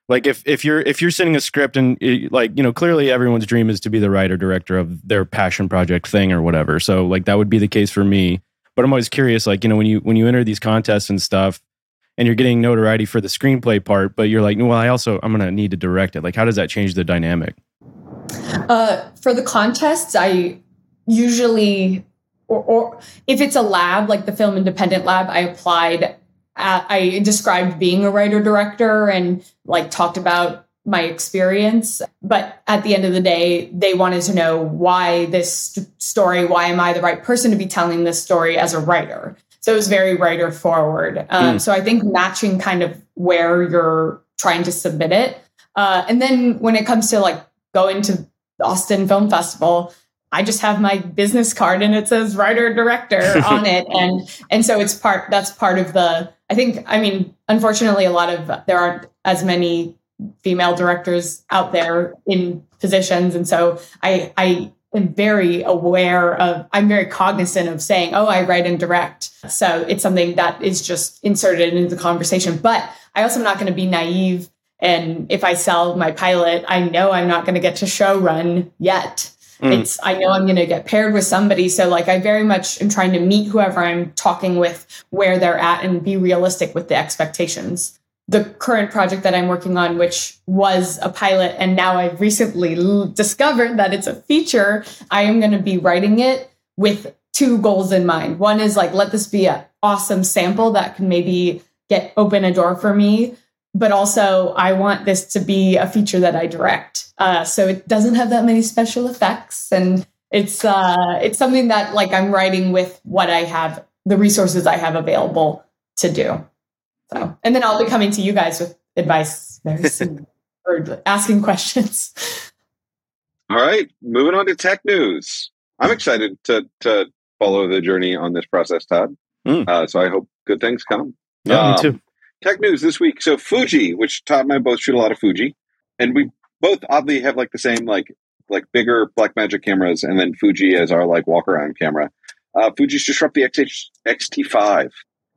Like if if you're if you're sending a script and it, like you know clearly everyone's dream is to be the writer director of their passion project thing or whatever. So like that would be the case for me. But i'm always curious like you know when you when you enter these contests and stuff and you're getting notoriety for the screenplay part but you're like well i also i'm gonna need to direct it. Like how does that change the dynamic? Uh, for the contests i usually or, or if it's a lab like the film independent lab i applied at, i described being a writer director and like talked about my experience. But at the end of the day they wanted to know why this st- story why am i the right person to be telling this story as a writer? So it was very writer forward. Um, mm. so i think matching kind of where you're trying to submit it. Uh, and then when it comes to like going to austin film festival I just have my business card and it says writer director on it. And and so it's part that's part of the I think I mean unfortunately a lot of there aren't as many female directors out there in positions. And so I I am very aware of I'm very cognizant of saying oh I write and direct. So it's something that is just inserted into the conversation. But I also am not going to be naive. And if I sell my pilot I know I'm not going to get to show run yet Mm. It's I know I'm going to get paired with somebody, so like I very much am trying to meet whoever I'm talking with where they're at and be realistic with the expectations. The current project that I'm working on, which was a pilot, and now I've recently l- discovered that it's a feature, I am going to be writing it with two goals in mind. One is like, let this be an awesome sample that can maybe get open a door for me but also I want this to be a feature that I direct. Uh, so it doesn't have that many special effects, and it's uh, it's something that like I'm writing with what I have, the resources I have available to do. So, and then I'll be coming to you guys with advice very soon or asking questions. All right, moving on to tech news. I'm excited to to follow the journey on this process, Todd. Mm. Uh, so I hope good things come. Yeah, um, me too. Tech news this week. So Fuji, which Todd and I both shoot a lot of Fuji, and we both oddly have like the same like like bigger Blackmagic cameras, and then Fuji as our like walk around camera. Uh, Fuji's just dropped the XH XT5.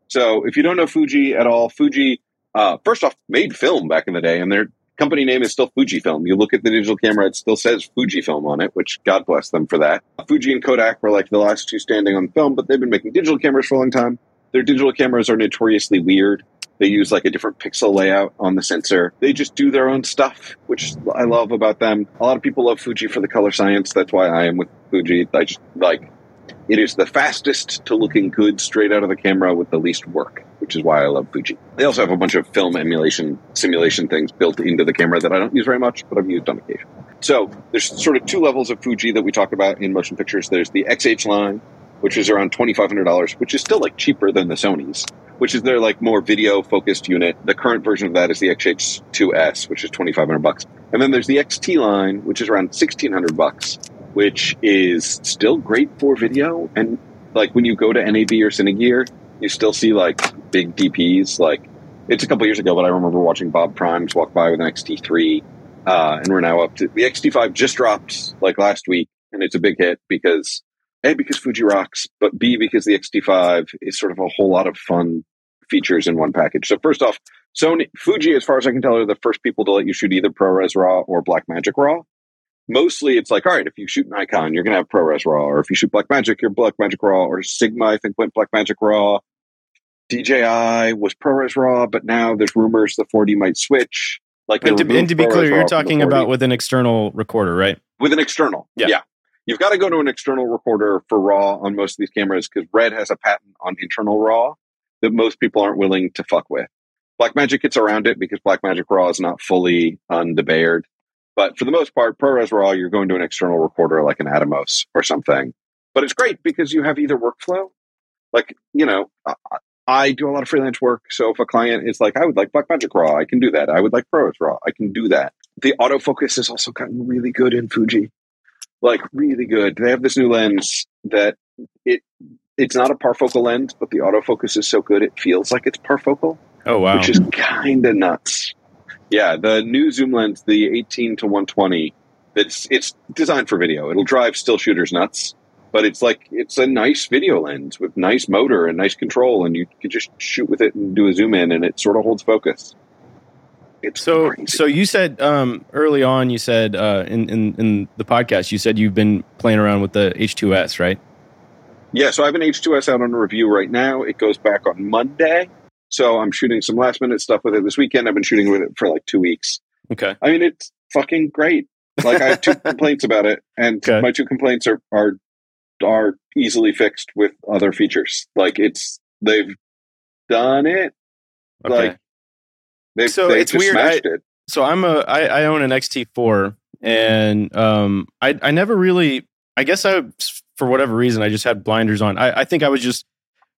So if you don't know Fuji at all, Fuji uh, first off made film back in the day, and their company name is still Fujifilm. You look at the digital camera, it still says Fujifilm on it, which God bless them for that. Fuji and Kodak were like the last two standing on film, but they've been making digital cameras for a long time. Their digital cameras are notoriously weird. They use like a different pixel layout on the sensor. They just do their own stuff, which I love about them. A lot of people love Fuji for the color science. That's why I am with Fuji. I just like it is the fastest to looking good straight out of the camera with the least work, which is why I love Fuji. They also have a bunch of film emulation simulation things built into the camera that I don't use very much, but I've used on occasion. So there's sort of two levels of Fuji that we talk about in motion pictures. There's the XH line, which is around $2,500, which is still like cheaper than the Sony's which is their like more video focused unit. The current version of that is the XH2S, which is 2500 bucks. And then there's the XT line, which is around 1600 bucks, which is still great for video. And like when you go to NAB or Cinegear, you still see like big DPs. Like it's a couple years ago, but I remember watching Bob Primes walk by with an XT3. Uh, and we're now up to the XT5 just dropped like last week and it's a big hit because a because Fuji rocks, but b because the X-T5 is sort of a whole lot of fun features in one package. So first off, Sony Fuji, as far as I can tell, are the first people to let you shoot either ProRes RAW or Blackmagic RAW. Mostly, it's like, all right, if you shoot Nikon, you're going to have ProRes RAW, or if you shoot Blackmagic, you're Blackmagic RAW, or Sigma, I think went Blackmagic RAW. DJI was ProRes RAW, but now there's rumors the 4D might switch. Like, And to, and to be clear, you're RAW from the talking about with an external recorder, right? with an external. yeah. Yeah. You've got to go to an external recorder for RAW on most of these cameras because Red has a patent on internal RAW that most people aren't willing to fuck with. Blackmagic gets around it because Blackmagic RAW is not fully undebayered. But for the most part, ProRes RAW, you're going to an external recorder like an Atomos or something. But it's great because you have either workflow. Like, you know, I, I do a lot of freelance work. So if a client is like, I would like Blackmagic RAW, I can do that. I would like ProRes RAW, I can do that. The autofocus has also gotten really good in Fuji like really good. They have this new lens that it it's not a parfocal lens, but the autofocus is so good it feels like it's parfocal, Oh wow! which is kind of nuts. Yeah, the new zoom lens, the 18 to 120, it's it's designed for video. It'll drive still shooters nuts, but it's like it's a nice video lens with nice motor and nice control, and you can just shoot with it and do a zoom in, and it sort of holds focus. It's So, crazy. so you said um, early on, you said uh, in, in in the podcast, you said you've been playing around with the H2S, right? Yeah, so I have an H2S out on review right now. It goes back on Monday. So I'm shooting some last minute stuff with it this weekend. I've been shooting with it for like two weeks. Okay. I mean, it's fucking great. Like I have two complaints about it, and Okay. my two complaints are are are easily fixed with other features. Like it's they've done it. Okay. Like they've, So they've it's just weird, smashed it. so I'm a I, I own an XT4, and um, I I never really. I guess I for whatever reason I just had blinders on. I, I think I was just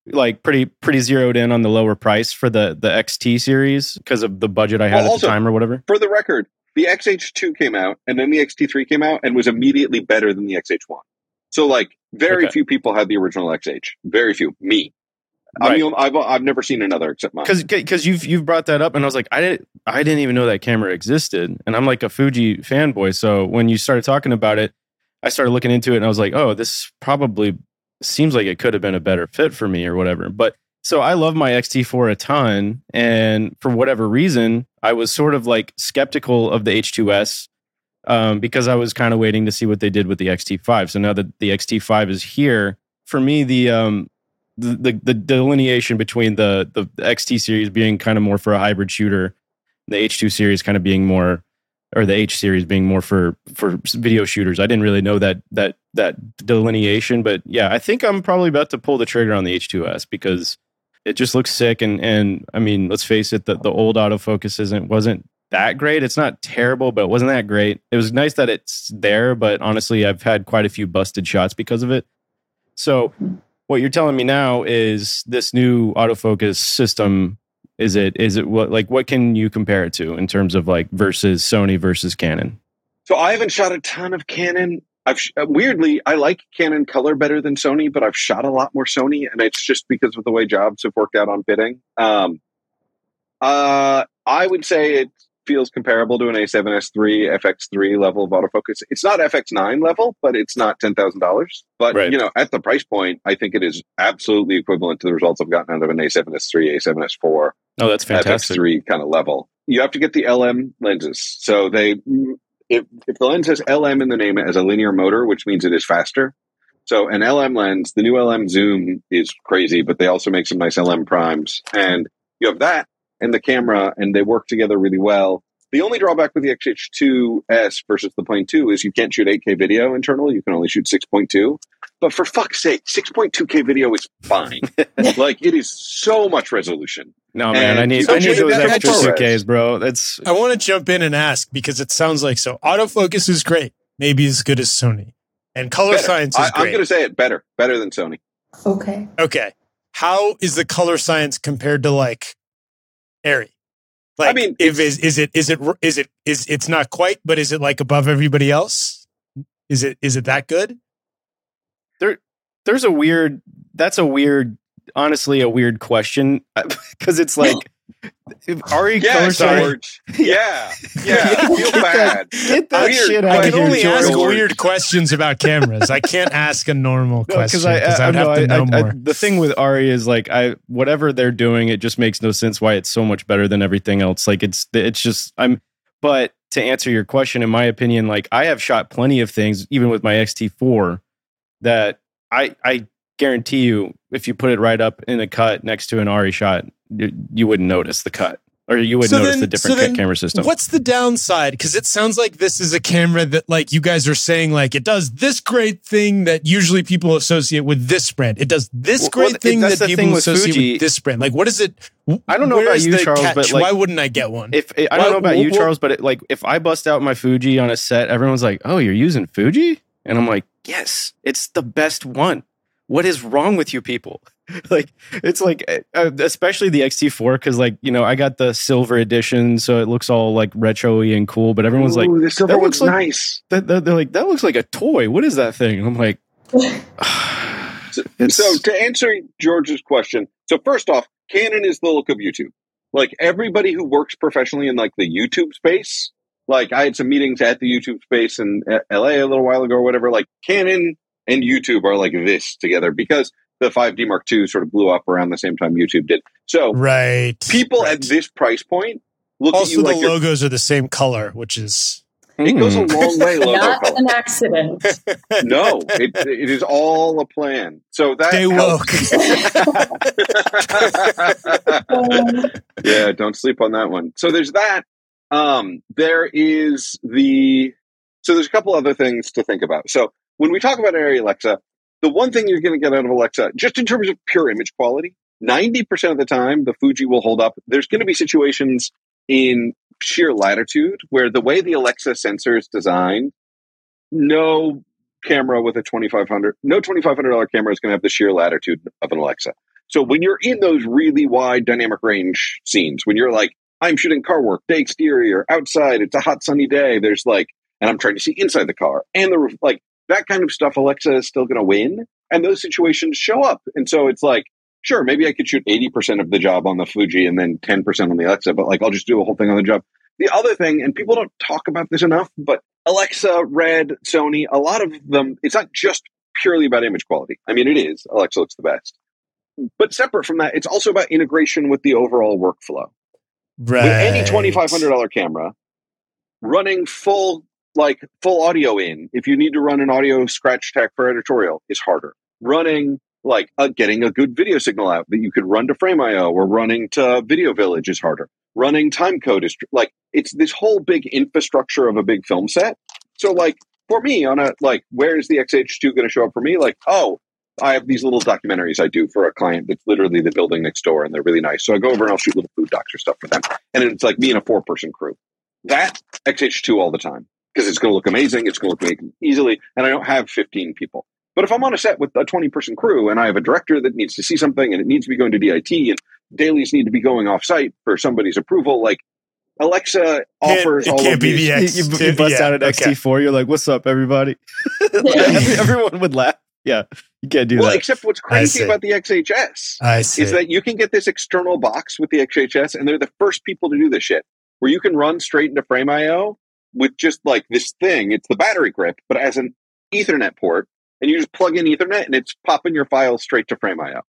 like pretty pretty zeroed in on the lower price for the the XT series because of the budget I had Well, at also- the time or whatever. For the record, the XH2 came out, and then the XT3 came out, and was immediately better than the XH1. So, like, very Okay. few people had the original XH. Very few. Me. Right. the only, I've I've never seen another except mine. because because you've you've brought that up and I was like I didn't I didn't even know that camera existed and I'm like a Fuji fanboy so when you started talking about it I started looking into it and I was like oh this probably seems like it could have been a better fit for me or whatever. But so I love my XT4 a ton and for whatever reason I was sort of like skeptical of the H2S um, because I was kind of waiting to see what they did with the XT5 so now that the XT5 is here for me the um the, the the delineation between the the XT series being kind of more for a hybrid shooter, the H2 series kind of being more, or the H series being more for for video shooters. I didn't really know that that that delineation, but yeah, I think I'm probably about to pull the trigger on the H2S because it just looks sick. And and I mean, let's face it, the the old autofocus isn't wasn't that great. It's not terrible, but it wasn't that great. It was nice that it's there, but honestly, I've had quite a few busted shots because of it. So what you're telling me now is this new autofocus system is it is it what like what can you compare it to in terms of like versus Sony versus Canon? So I haven't shot a ton of Canon. I've sh- uh, weirdly I like Canon color better than Sony, but I've shot a lot more Sony, and it's just because of the way jobs have worked out on bidding. Um, uh, I would say it feels comparable to an A7S3 FX3 level of autofocus. It's not FX9 level, but it's not ten thousand dollars. But Right. you know, at the price point, I think it is absolutely equivalent to the results I've gotten out of an A7S3, A7S4. Oh, that's fantastic. FX3 kind of level. You have to get the LM lenses. So they, if, if the lens has LM in the name, it has a linear motor, which means it is faster. So an LM lens, the new LM zoom is crazy, but they also make some nice LM primes. And you have that and the camera, and they work together really well. The only drawback with the XH2S versus the Plane 2 is you can't shoot 8K video internal. You can only shoot 6.2. But for fuck's sake, 6.2K video is fine. like it is so much resolution. No man, I need so I need those that- extra that's- suitcase, bro. That's I want to jump in and ask because it sounds like so. Autofocus is great, maybe as good as Sony, and color Better. science is I, I'm going to say it better, better than Sony. Okay. okay, how is the color science compared to like Arri? Like, I mean, if is is it is it is it is it's not quite, but is it like above everybody else? Is it is it that good? There, there's a weird that's a weird honestly a weird question because it's like Arri Yeah, color. George. Yeah, yeah. I feel bad. Get that Weird. shit I out I can here, only ask weird questions about cameras. I can't ask a normal No, question because I, I'd no, have to know I- I- more. the thing with Arri is like I whatever they're doing, it just makes no sense why it's so much better than everything else. Like it's it's just I'm. But to answer your question, in my opinion, like I have shot plenty of things, even with my XT4, that I I guarantee you, if you put it right up in a cut next to an Arri shot, you, you wouldn't notice the cut, or you would So notice then- the different so then camera system. What's the downside? Because it sounds like this is a camera that, like, you guys are saying, like, it does this great thing that usually people associate with this brand. It does this Well, great well, thing that people thing with associate Fuji. with this brand. Like, what is it? I don't know about you, Charles, catch? but, like, why wouldn't I get one? If I don't Why- know about you, Charles, but it, like if I bust out my Fuji on a set, everyone's like, "Oh, you're using Fuji," and I'm like, "Yes, it's the best one." What is wrong with you people? like it's like uh, especially the XT4 because like you know I got the silver edition, so it looks all like retro-y and cool. But everyone's like, Ooh, the silver that one's looks like- nice. that, that- they're like, that looks like a toy. What is that thing? And I'm like, it's- So to answer George's question, so first off, Canon is the look of YouTube. Like everybody who works professionally in like the YouTube space, like I had some meetings at the YouTube space in uh, LA a little while ago or whatever. Like Canon and YouTube are like this together because the 5D Mark II sort of blew up around the same time YouTube did. So right. people right. at this price point look at Also, you the like you're- logos are the same color, which is it goes a hmm. long way. Logo Not color. an accident. No, it, it is all a plan. So that stay helps. woke. yeah, don't sleep on that one. So there's that. Um, there is the so there's a couple other things to think about. So when we talk about Arri Alexa, the one thing you're going to get out of Alexa, just in terms of pure image quality, 90% of the time the Fuji will hold up. There's going to be situations in sheer latitude where the way the Alexa sensor is designed, no camera with a 2500 no $2500 camera is going to have the sheer latitude of an Alexa. So when you're in those really wide dynamic range scenes, when you're like, I'm shooting car work, day exterior, outside, it's a hot sunny day, there's like, and I'm trying to see inside the car and the roof, like that kind of stuff, Alexa is still going to win. And those situations show up. And so it's like, sure, maybe I could shoot 80% of the job on the Fuji and then 10% on the Alexa, but like I'll just do a whole thing on the job. The other thing, and people don't talk about this enough, but Alexa, Red, Sony, a lot of them, it's not just purely about image quality. I mean, it is. Alexa looks the best. But separate from that, it's also about integration with the overall workflow. right. With any $2,500 camera, running full, like full audio in, if you need to run an audio scratch tech for editorial, is harder. Running like uh, getting a good video signal out that you could run to Frame.io or running to Video Village is harder. Running timecode is like it's this whole big infrastructure of a big film set. So like for me on a like where is the XH2 going to show up for me? Like oh I have these little documentaries I do for a client that's literally the building next door and they're really nice. So I go over and I'll shoot little food docs or stuff for them. And it's like me and a four person crew. That XH2 all the time because it's going to look amazing. It's going to look amazing easily. And I don't have 15 people. But if I'm on a set with a 20 person crew and I have a director that needs to see something and it needs to be going to DIT and dailies need to be going off site for somebody's approval, like Alexa Can't- offers all can't of be these. the You, X. you, you bust yeah, out an okay. XT4, you're like, "What's up, everybody?" Every- everyone would laugh. Yeah, you can't do well, that. except what's crazy about the XHS I see. is that you can get this external box with the XHS, and they're the first people to do this shit, where you can run straight into Frame.io with just like this thing. It's the battery grip, but as an Ethernet port, and you just plug in Ethernet, and it's popping your files straight to Frame.io.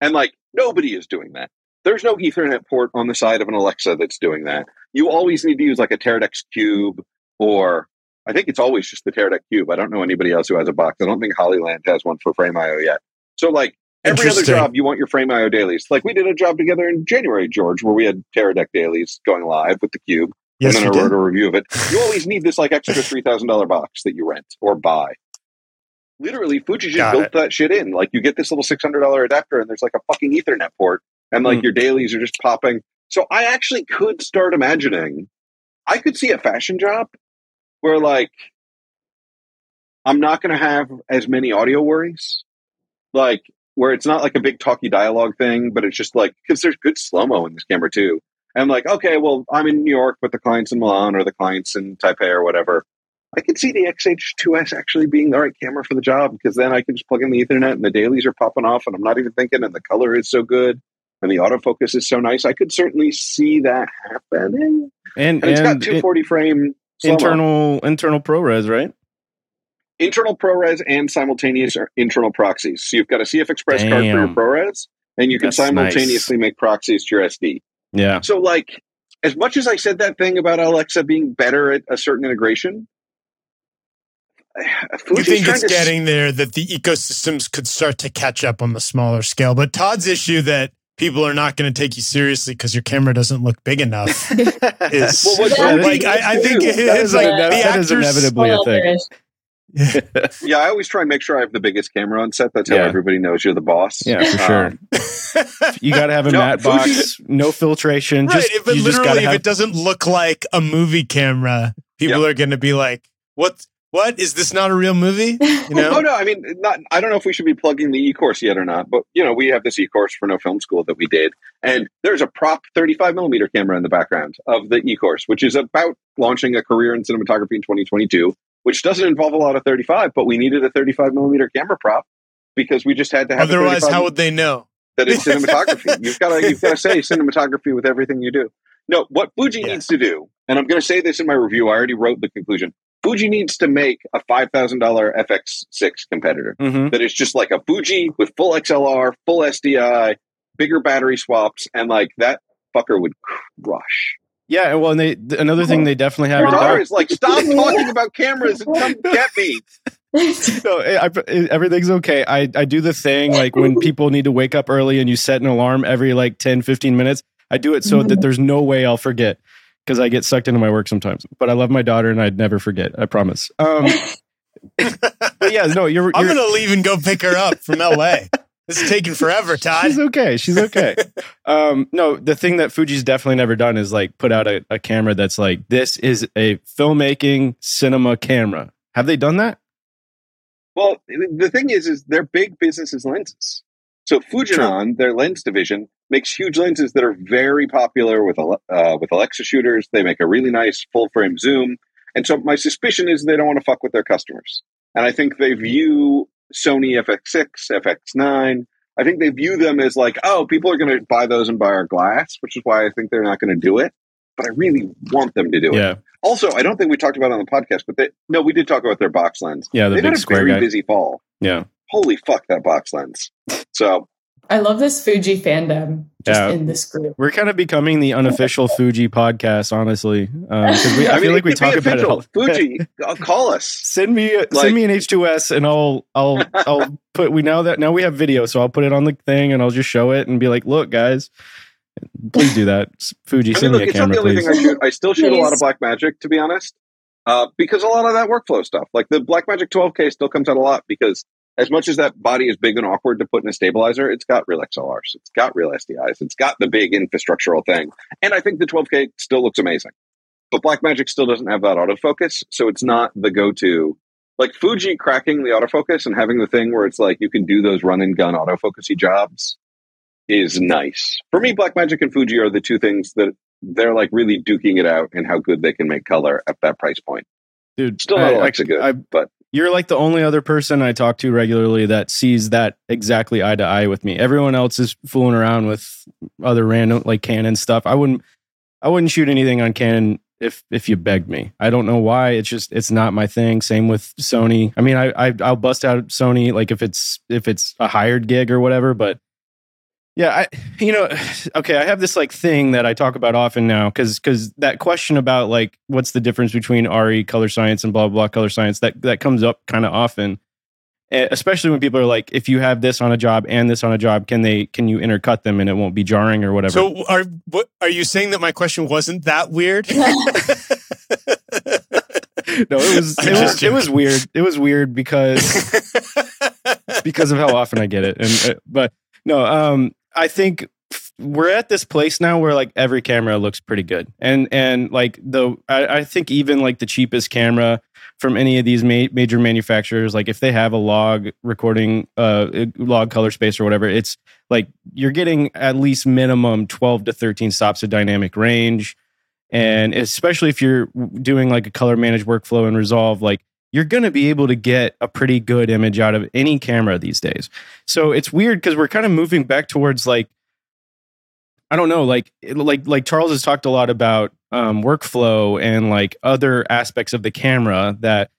And like nobody is doing that. There's no Ethernet port on the side of an Alexa that's doing that. You always need to use like a Teradek Cube, or I think it's always just the Teradek Cube. I don't know anybody else who has a box. I don't think Hollyland has one for Frame.io yet. So like every other job, you want your Frame.io dailies. Like we did a job together in January, George, where we had Teradek dailies going live with the Cube, yes, and then I did. wrote a review of it. You always need this like extra three thousand dollar box that you rent or buy. Literally, Fuji just built it. that shit in. Like you get this little six hundred dollar adapter, and there's like a fucking Ethernet port, and like Hmm. your dailies are just popping. So I actually could start imagining. I could see a fashion job where like I'm not going to have as many audio worries, like where it's not like a big talky dialogue thing, but it's just like because there's good slow mo in this camera too. And like, okay, well, I'm in New York, but the client's in Milan or the client's in Taipei or whatever. I can see the XH2S actually being the right camera for the job because then I can just plug in the Ethernet and the dailies are popping off and I'm not even thinking and the color is so good. and the autofocus is so nice. I could certainly see that happening. And, And, it's got and 240 frame slow-mo. internal internal ProRes, right? internal ProRes and simultaneous or internal proxies. So you've got a CF Express card for your Damn. ProRes, and you can That's simultaneously make proxies to your SD. Yeah. So, like, as much as I said that thing about Alexa being better at a certain integration, you think trying it's to s- getting there that the ecosystems could start to catch up on the smaller scale. But Todd's issue that people are not going to take you seriously because your camera doesn't look big enough is Well, what Yeah, like I, I think do- it's like that, the that is actors. inevitably a thing. Fish. Yeah, I always try and make sure I have the biggest camera on set. That's how Yeah. everybody knows you're the boss. Yeah, for sure. Um, You got to have a No, matte Fuji- box, no filtration. right, Just, if it you just literally if have it doesn't look like a movie camera, people are going to be like, "What? What is this? Not a real movie?" You know? Oh no, I mean, not. I don't know if we should be plugging the e-course yet or not, but you know, we have this e-course for No Film School that we did, and there's a prop 35 millimeter camera in the background of the e-course, which is about launching a career in cinematography in 2022, which doesn't involve a lot of 35, but we needed a 35 millimeter camera prop because we just had to have. Otherwise, how would they know? that it's cinematography. you've got to you've got to say cinematography with everything you do. No, what Fuji Yeah. needs to do, and I'm going to say this in my review. I already wrote the conclusion. Fuji needs to make a five thousand dollar FX6 competitor Mhm. that is just like a Fuji with full XLR, full SDI, bigger battery swaps, and like that fucker would crush. Yeah, well, and they th- another thing they definitely have. Your in daughter is like, stop talking about cameras and come get me. no, eh, I, I- eh, everything's okay. I, I do the thing like when people need to wake up early and you set an alarm every like 10, 15 minutes. I do it so that mm-hmm. there's no way I'll forget because I get sucked into my work sometimes. But I love my daughter and I'd never forget. I promise. Um, but yeah, no, you're. I'm going to leave and go pick her up from L.A. This is taking forever, Todd. She's okay. She's okay. um, no, the thing that Fuji's definitely never done is like put out a, a camera that's like this is a filmmaking cinema camera. Have they done that? Well, the thing is, is their big business is lenses. So Fujinon, their lens division, makes huge lenses that are very popular with uh, with Alexa shooters. They make a really nice full frame zoom, and so my suspicion is they don't want to fuck with their customers. And I think they view Sony FX6, FX9. I think they view them as like, oh, people are going to buy those and buy our glass, which is why I think they're not going to do it. But I really want them to do it. Also, I don't think we talked about it on the podcast, but they, no, we did talk about their box lens. yeah, the They've big had a square very guy. busy fall. Yeah, Holy fuck, that box lens. So I love this Fuji fandom just Yeah. in this group. we're kind of becoming the unofficial Fuji podcast, honestly. Um, 'cause we, I, mean, feel like we could be talk about it. All. Fuji, uh, call us. Send me, Like- send me an H2S, and I'll, I'll, I'll put. We now that now we have video, so I'll put it on the thing, and I'll just show it and be like, "Look, guys, please do that." Fuji, I mean, send look, me a it's not camera, the only please. thing I shoot. I still shoot a lot of Please. Black Magic, to be honest, uh, because a lot of that workflow stuff, like the Black Magic 12K, still comes out a lot because as much as that body is big and awkward to put in a stabilizer, it's got real XLRs, it's got real SDIs, it's got the big infrastructural thing, and I think the 12K still looks amazing. But Black Magic still doesn't have that autofocus, so it's not the go-to. Like Fuji cracking the autofocus and having the thing where it's like you can do those run and gun autofocusy jobs is nice. For me, Black Magic and Fuji are the two things that they're like really duking it out and how good they can make color at that price point. Dude, Still not I- Alexa good, I- but You're like the only other person I talk to regularly that sees that exactly eye to eye with me. Everyone else is fooling around with other random like Canon stuff. I wouldn't I wouldn't shoot anything on Canon if if you begged me. I don't know why. It's just it's not my thing. Same with Sony. I mean, I, I I'll bust out Sony like if it's if it's a hired gig or whatever, but yeah, I you know, okay, I have this like thing that I talk about often now cuz cuz that question about like what's the difference between Arri color science and blah blah, blah color science that that comes up kind of often. Especially when people are like if you have this on a job and this on a job, can they can you intercut them and it won't be jarring or whatever? So are what are you saying that my question wasn't that weird? no, it was it was, it was weird. It was weird because because of how often I get it. And uh, but no, um, I think we're at this place now where like every camera looks pretty good, and and like the I, I think even like the cheapest camera from any of these ma- major manufacturers, like if they have a log recording, uh, log color space or whatever, it's like you're getting at least minimum twelve to thirteen stops of dynamic range. And especially if you're doing like a color managed workflow in Resolve, like you're going to be able to get a pretty good image out of any camera these days. So it's weird because we're kind of moving back towards like I don't know, like like like Charles has talked a lot about um, workflow and like other aspects of the camera that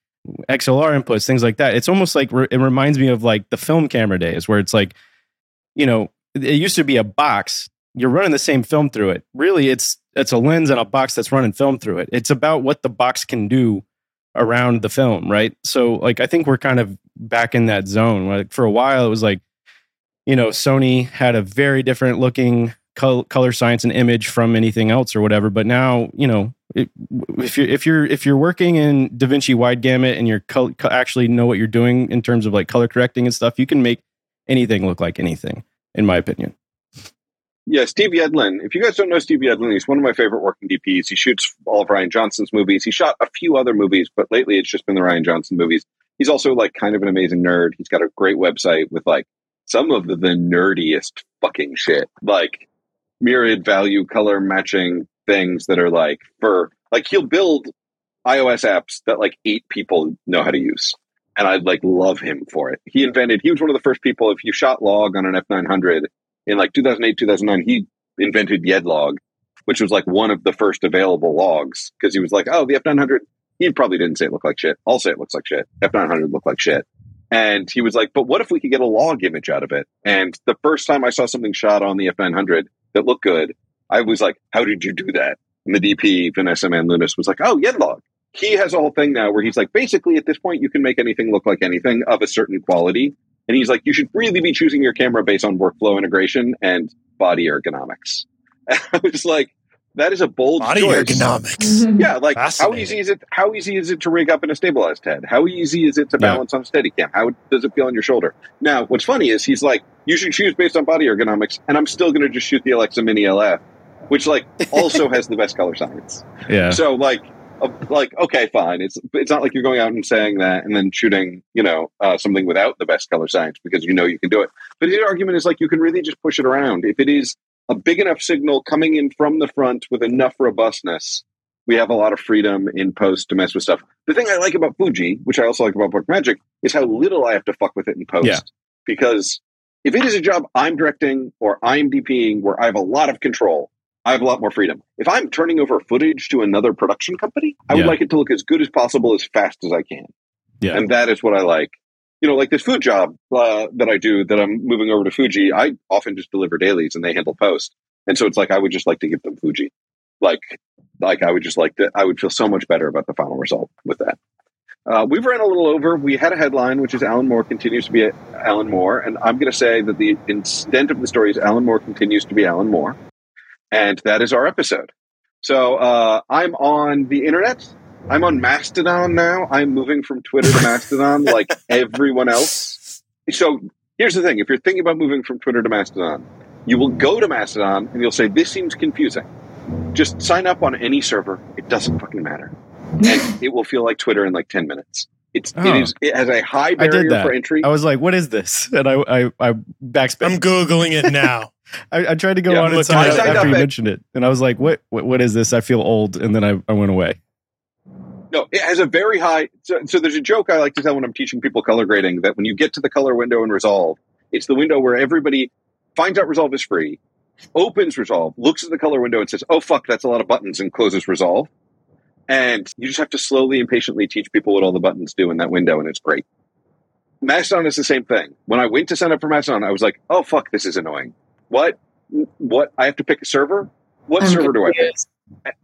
XLR inputs, things like that. It's almost like re- it reminds me of like the film camera days where it's like, you know, it used to be a box. You're running the same film through it. Really, it's it's a lens and a box that's running film through it. It's about what the box can do around the film, right? So like I think we're kind of back in that zone. Like for a while it was like, you know, Sony had a very different looking col- color science and image from anything else or whatever, but now, you know, it, if you're if you're if you're working in DaVinci wide gamut and you're col- actually know what you're doing in terms of like color correcting and stuff, you can make anything look like anything in my opinion. Yeah, Steve Yedlin. If you guys don't know Steve Yedlin, he's one of my favorite working DPs. He shoots all of Rian Johnson's movies. He shot a few other movies, but lately it's just been the Ryan Johnson movies. He's also like kind of an amazing nerd. He's got a great website with like some of the, nerdiest fucking shit, like myriad value color matching things that are like for like he'll build iOS apps that like eight people know how to use. And I'd like love him for it. He invented, he was one of the first people, if you shot log on an F900, in like 2008, 2009, he invented Yedlog, which was like one of the first available logs because he was like, oh, the F900, he probably didn't say it looked like shit. I'll say it looks like shit. F900 looked like shit. And he was like, but what if we could get a log image out of it? And the first time I saw something shot on the F900 that looked good, I was like, how did you do that? And the DP, Vanessa Manlunas, was like, oh, Yedlog. He has a whole thing now where he's like, basically at this point, you can make anything look like anything of a certain quality and he's like, you should really be choosing your camera based on workflow integration and body ergonomics. And I was like, that is a bold Body choice. ergonomics. Yeah, like how easy is it? How easy is it to rig up in a stabilized head? How easy is it to Yeah. balance on a steady cam? How does it feel on your shoulder? Now, what's funny is he's like, you should choose based on body ergonomics, and I'm still going to just shoot the Alexa Mini LF, which like also has the best color science. Yeah. So like, like okay, fine. It's it's not like you're going out and saying that and then shooting, you know, uh, something without the best color science because you know you can do it. But his argument is like you can really just push it around if it is a big enough signal coming in from the front with enough robustness. We have a lot of freedom in post to mess with stuff. The thing I like about Fuji, which I also like about Black Magic, is how little I have to fuck with it in post. Yeah. Because if it is a job I'm directing or I'm DPing where I have a lot of control, I have a lot more freedom. If I'm turning over footage to another production company, I would like it to look as good as possible as fast as I can. Yeah. And that is what I like. You know, like this food job uh, that I do that I'm moving over to Fuji, I often just deliver dailies and they handle post. And so it's like I would just like to give them Fuji. Like like I would just like to I would feel so much better about the final result with that. Uh, we've ran a little over. We had a headline, which is Alan Moore continues to be Alan Moore. And I'm going to say that the extent of the story is Alan Moore continues to be Alan Moore. And that is our episode. So uh, I'm on the internet. I'm on Mastodon now. I'm moving from Twitter to Mastodon like everyone else. So here's the thing if you're thinking about moving from Twitter to Mastodon, you will go to Mastodon and you'll say, This seems confusing. Just sign up on any server. It doesn't fucking matter. And it will feel like Twitter in like 10 minutes. It's, Oh. it is, it has a high I barrier did that. for entry. I was like, what is this? And I I, I I'm googling it now. I, I tried to go Yeah, on and look, sign I after you at- mentioned it. And I was like, what, what what is this? I feel old. And then I, I went away. No, it has a very high. So, so there's a joke I like to tell when I'm teaching people color grading that when you get to the color window in Resolve, it's the window where everybody finds out Resolve is free, opens Resolve, looks at the color window and says, "Oh fuck, that's a lot of buttons," and closes Resolve. And you just have to slowly and patiently teach people what all the buttons do in that window, and it's great. Mastodon is the same thing. When I went to sign up for Mastodon, I was like, "Oh fuck, this is annoying. What? What? I have to pick a server. What I'm server do I pick?"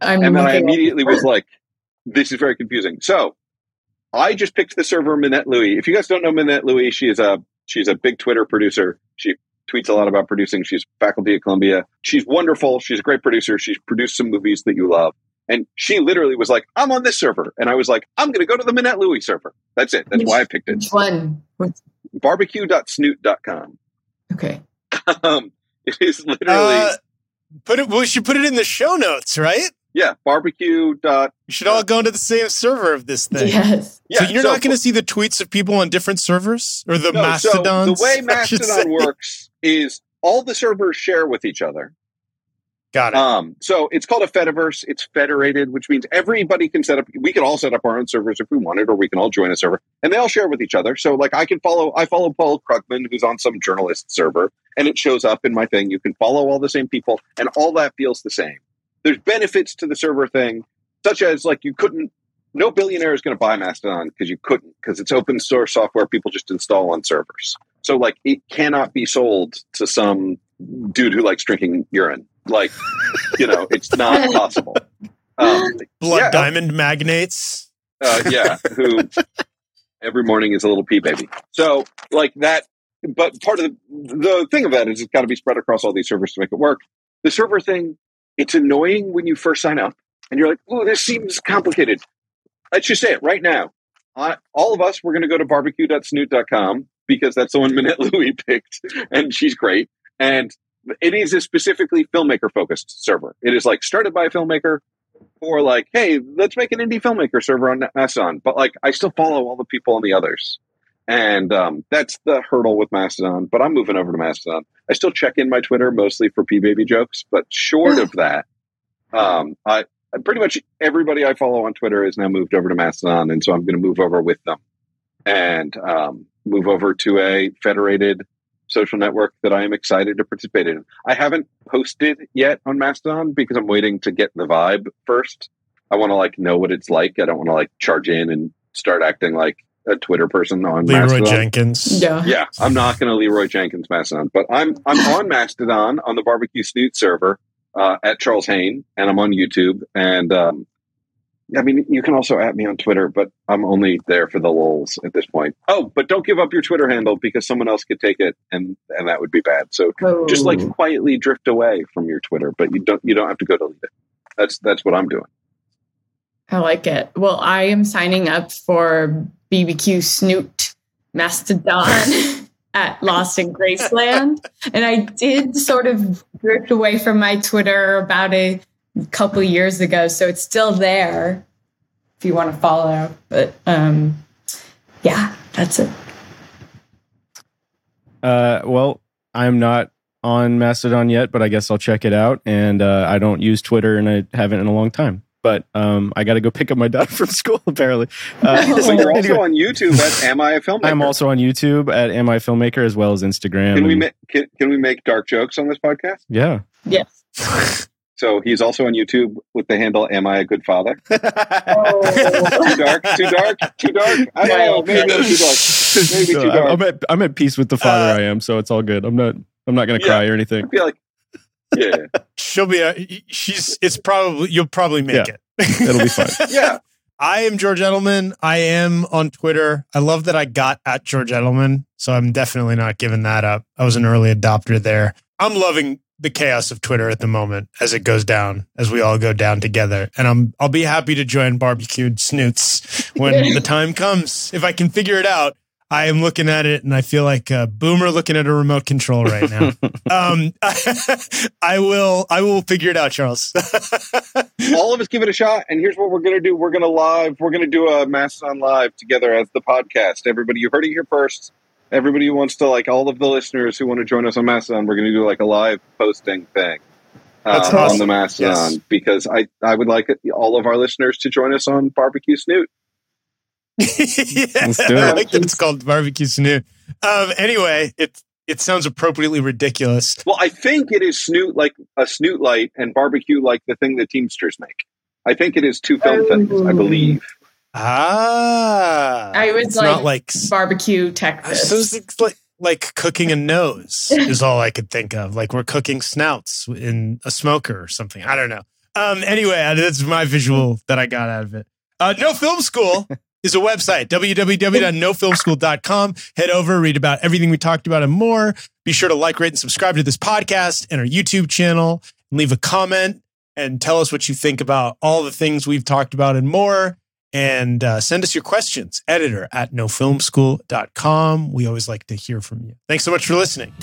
I'm and then I immediately was like, "This is very confusing." So I just picked the server Mynette Louie. If you guys don't know Mynette Louie, she is a she's a big Twitter producer. She tweets a lot about producing. She's faculty at Columbia. She's wonderful. She's a great producer. She's produced some movies that you love. And she literally was like, "I'm on this server," and I was like, "I'm going to go to the Mynette Louie server." That's it. That's why I picked it. Which one? Barbecue.snoot.com. Okay. Um, it is literally Uh, put it. We should put it in the show notes, right? yeah, barbecue. Dot, We should all go into the same server of this thing. Yes. yeah, so you're not going to see the tweets of people on different servers or the No, mastodons. So the way Mastodon works is all the servers share with each other. Got it. Um, so it's called a Fediverse. It's federated, which means everybody can set up. We can all set up our own servers if we wanted, or we can all join a server, and they all share with each other. So, like, I can follow. I follow Paul Krugman, who's on some journalist server, and it shows up in my thing. You can follow all the same people, and all that feels the same. There's benefits to the server thing, such as like you couldn't. No billionaire is going to buy Mastodon because you couldn't because it's open source software people just install on servers. So like it cannot be sold to some dude who likes drinking urine. Like you know, it's not possible. Um, Blood yeah, diamond magnates. uh, yeah, who every morning is a little pee baby. So like that, but part of the, the thing of that is it's got to be spread across all these servers to make it work. The server thing, it's annoying when you first sign up and you're like, oh, this seems complicated. Let's just say it right now. All of us, we're going to go to barbecue.snoot.com because that's the one Mynette Louie picked, and she's great. And it is a specifically filmmaker focused server. It is like started by a filmmaker, or like, hey, let's make an indie filmmaker server on Mastodon. But like, I still follow all the people on the others, and um, that's the hurdle with Mastodon. But I'm moving over to Mastodon. I still check in my Twitter mostly for p baby jokes, but short of that, um, I pretty much everybody I follow on Twitter is now moved over to Mastodon, and so I'm going to move over with them and um, move over to a federated social network that I am excited to participate in. I haven't posted yet on Mastodon because I'm waiting to get the vibe first. I want to like know what it's like. I don't want to like charge in and start acting like a Twitter person on Leroy Mastodon. Jenkins. Yeah. Yeah, I'm not going to Leroy Jenkins Mastodon, but I'm I'm on Mastodon on the Barbecue Snoot server uh, at Charles Haine, and I'm on YouTube. And um, I mean, you can also at me on Twitter, but I'm only there for the lulls at this point. Oh, but don't give up your Twitter handle because someone else could take it, and and that would be bad. So just like Oh. quietly drift away from your Twitter, but you don't you don't have to go delete it. That's that's what I'm doing. I like it. Well, I am signing up for BBQ Snoot Mastodon at Lost in Graceland. And I did sort of drift away from my Twitter about a couple years ago. So it's still there if you want to follow. But um, yeah, that's it. Uh, well, I'm not on Mastodon yet, but I guess I'll check it out. And uh, I don't use Twitter, and I haven't in a long time. But um, I got to go pick up my daughter from school. Apparently, uh, So you're also anyway, on YouTube at Am I a Filmmaker? I'm also on YouTube at Am I Filmmaker as well as Instagram. Can we and- make can, can we make dark jokes on this podcast? yeah. Yes. So he's also on YouTube with the handle "Am I a Good Father?" Too Oh. dark, too dark, too dark. I don't know. Maybe I'm too dark. Maybe So too dark. I'm at I'm at peace with the father Uh, I am, so it's all good. I'm not I'm not gonna Yeah. cry or anything. I feel like, yeah, She'll be. Uh, A, she's. It's probably. You'll probably make Yeah. it. It'll be fine. yeah. I am George Edelman. I am on Twitter. I love that I got at George Edelman, so I'm definitely not giving that up. I was an early adopter there. I'm loving the chaos of Twitter at the moment as it goes down, as we all go down together. And I'm I'll be happy to join barbecued snoots when the time comes. If I can figure it out. I am looking at it and I feel like a boomer looking at a remote control right now. um, I will I will figure it out, Charles. All of us give it a shot, and here's what we're gonna do: we're gonna live, we're gonna do a Mastodon live together as the podcast. Everybody, you heard it here first. Everybody who wants to, like, all of the listeners who want to join us on Mastodon, we're gonna do like a live posting thing. That's um, on the Mastodon Yes. because I, I would like all of our listeners to join us on Barbecue Snoot. Yeah, Let's do I like that it's called barbecue snoot. Um, anyway, it it sounds appropriately ridiculous. Well, I think it is snoot like a snoot light and barbecue like the thing the Teamsters make. I think it is two film things, I Oh. believe. Ah, I was it's like, not like s- barbecue I was Texas. it's like like cooking a nose is all I could think of. Like we're cooking snouts in a smoker or something. I don't know. Um, anyway, that's my visual that I got out of it. Uh, no Film School is a website, www.nofilmschool.com. Head over, read about everything we talked about and more. Be sure to like, rate, and subscribe to this podcast and our YouTube channel. And leave a comment and tell us what you think about all the things we've talked about and more. And uh, send us your questions, editor at nofilmschool.com. We always like to hear from you. Thanks so much for listening.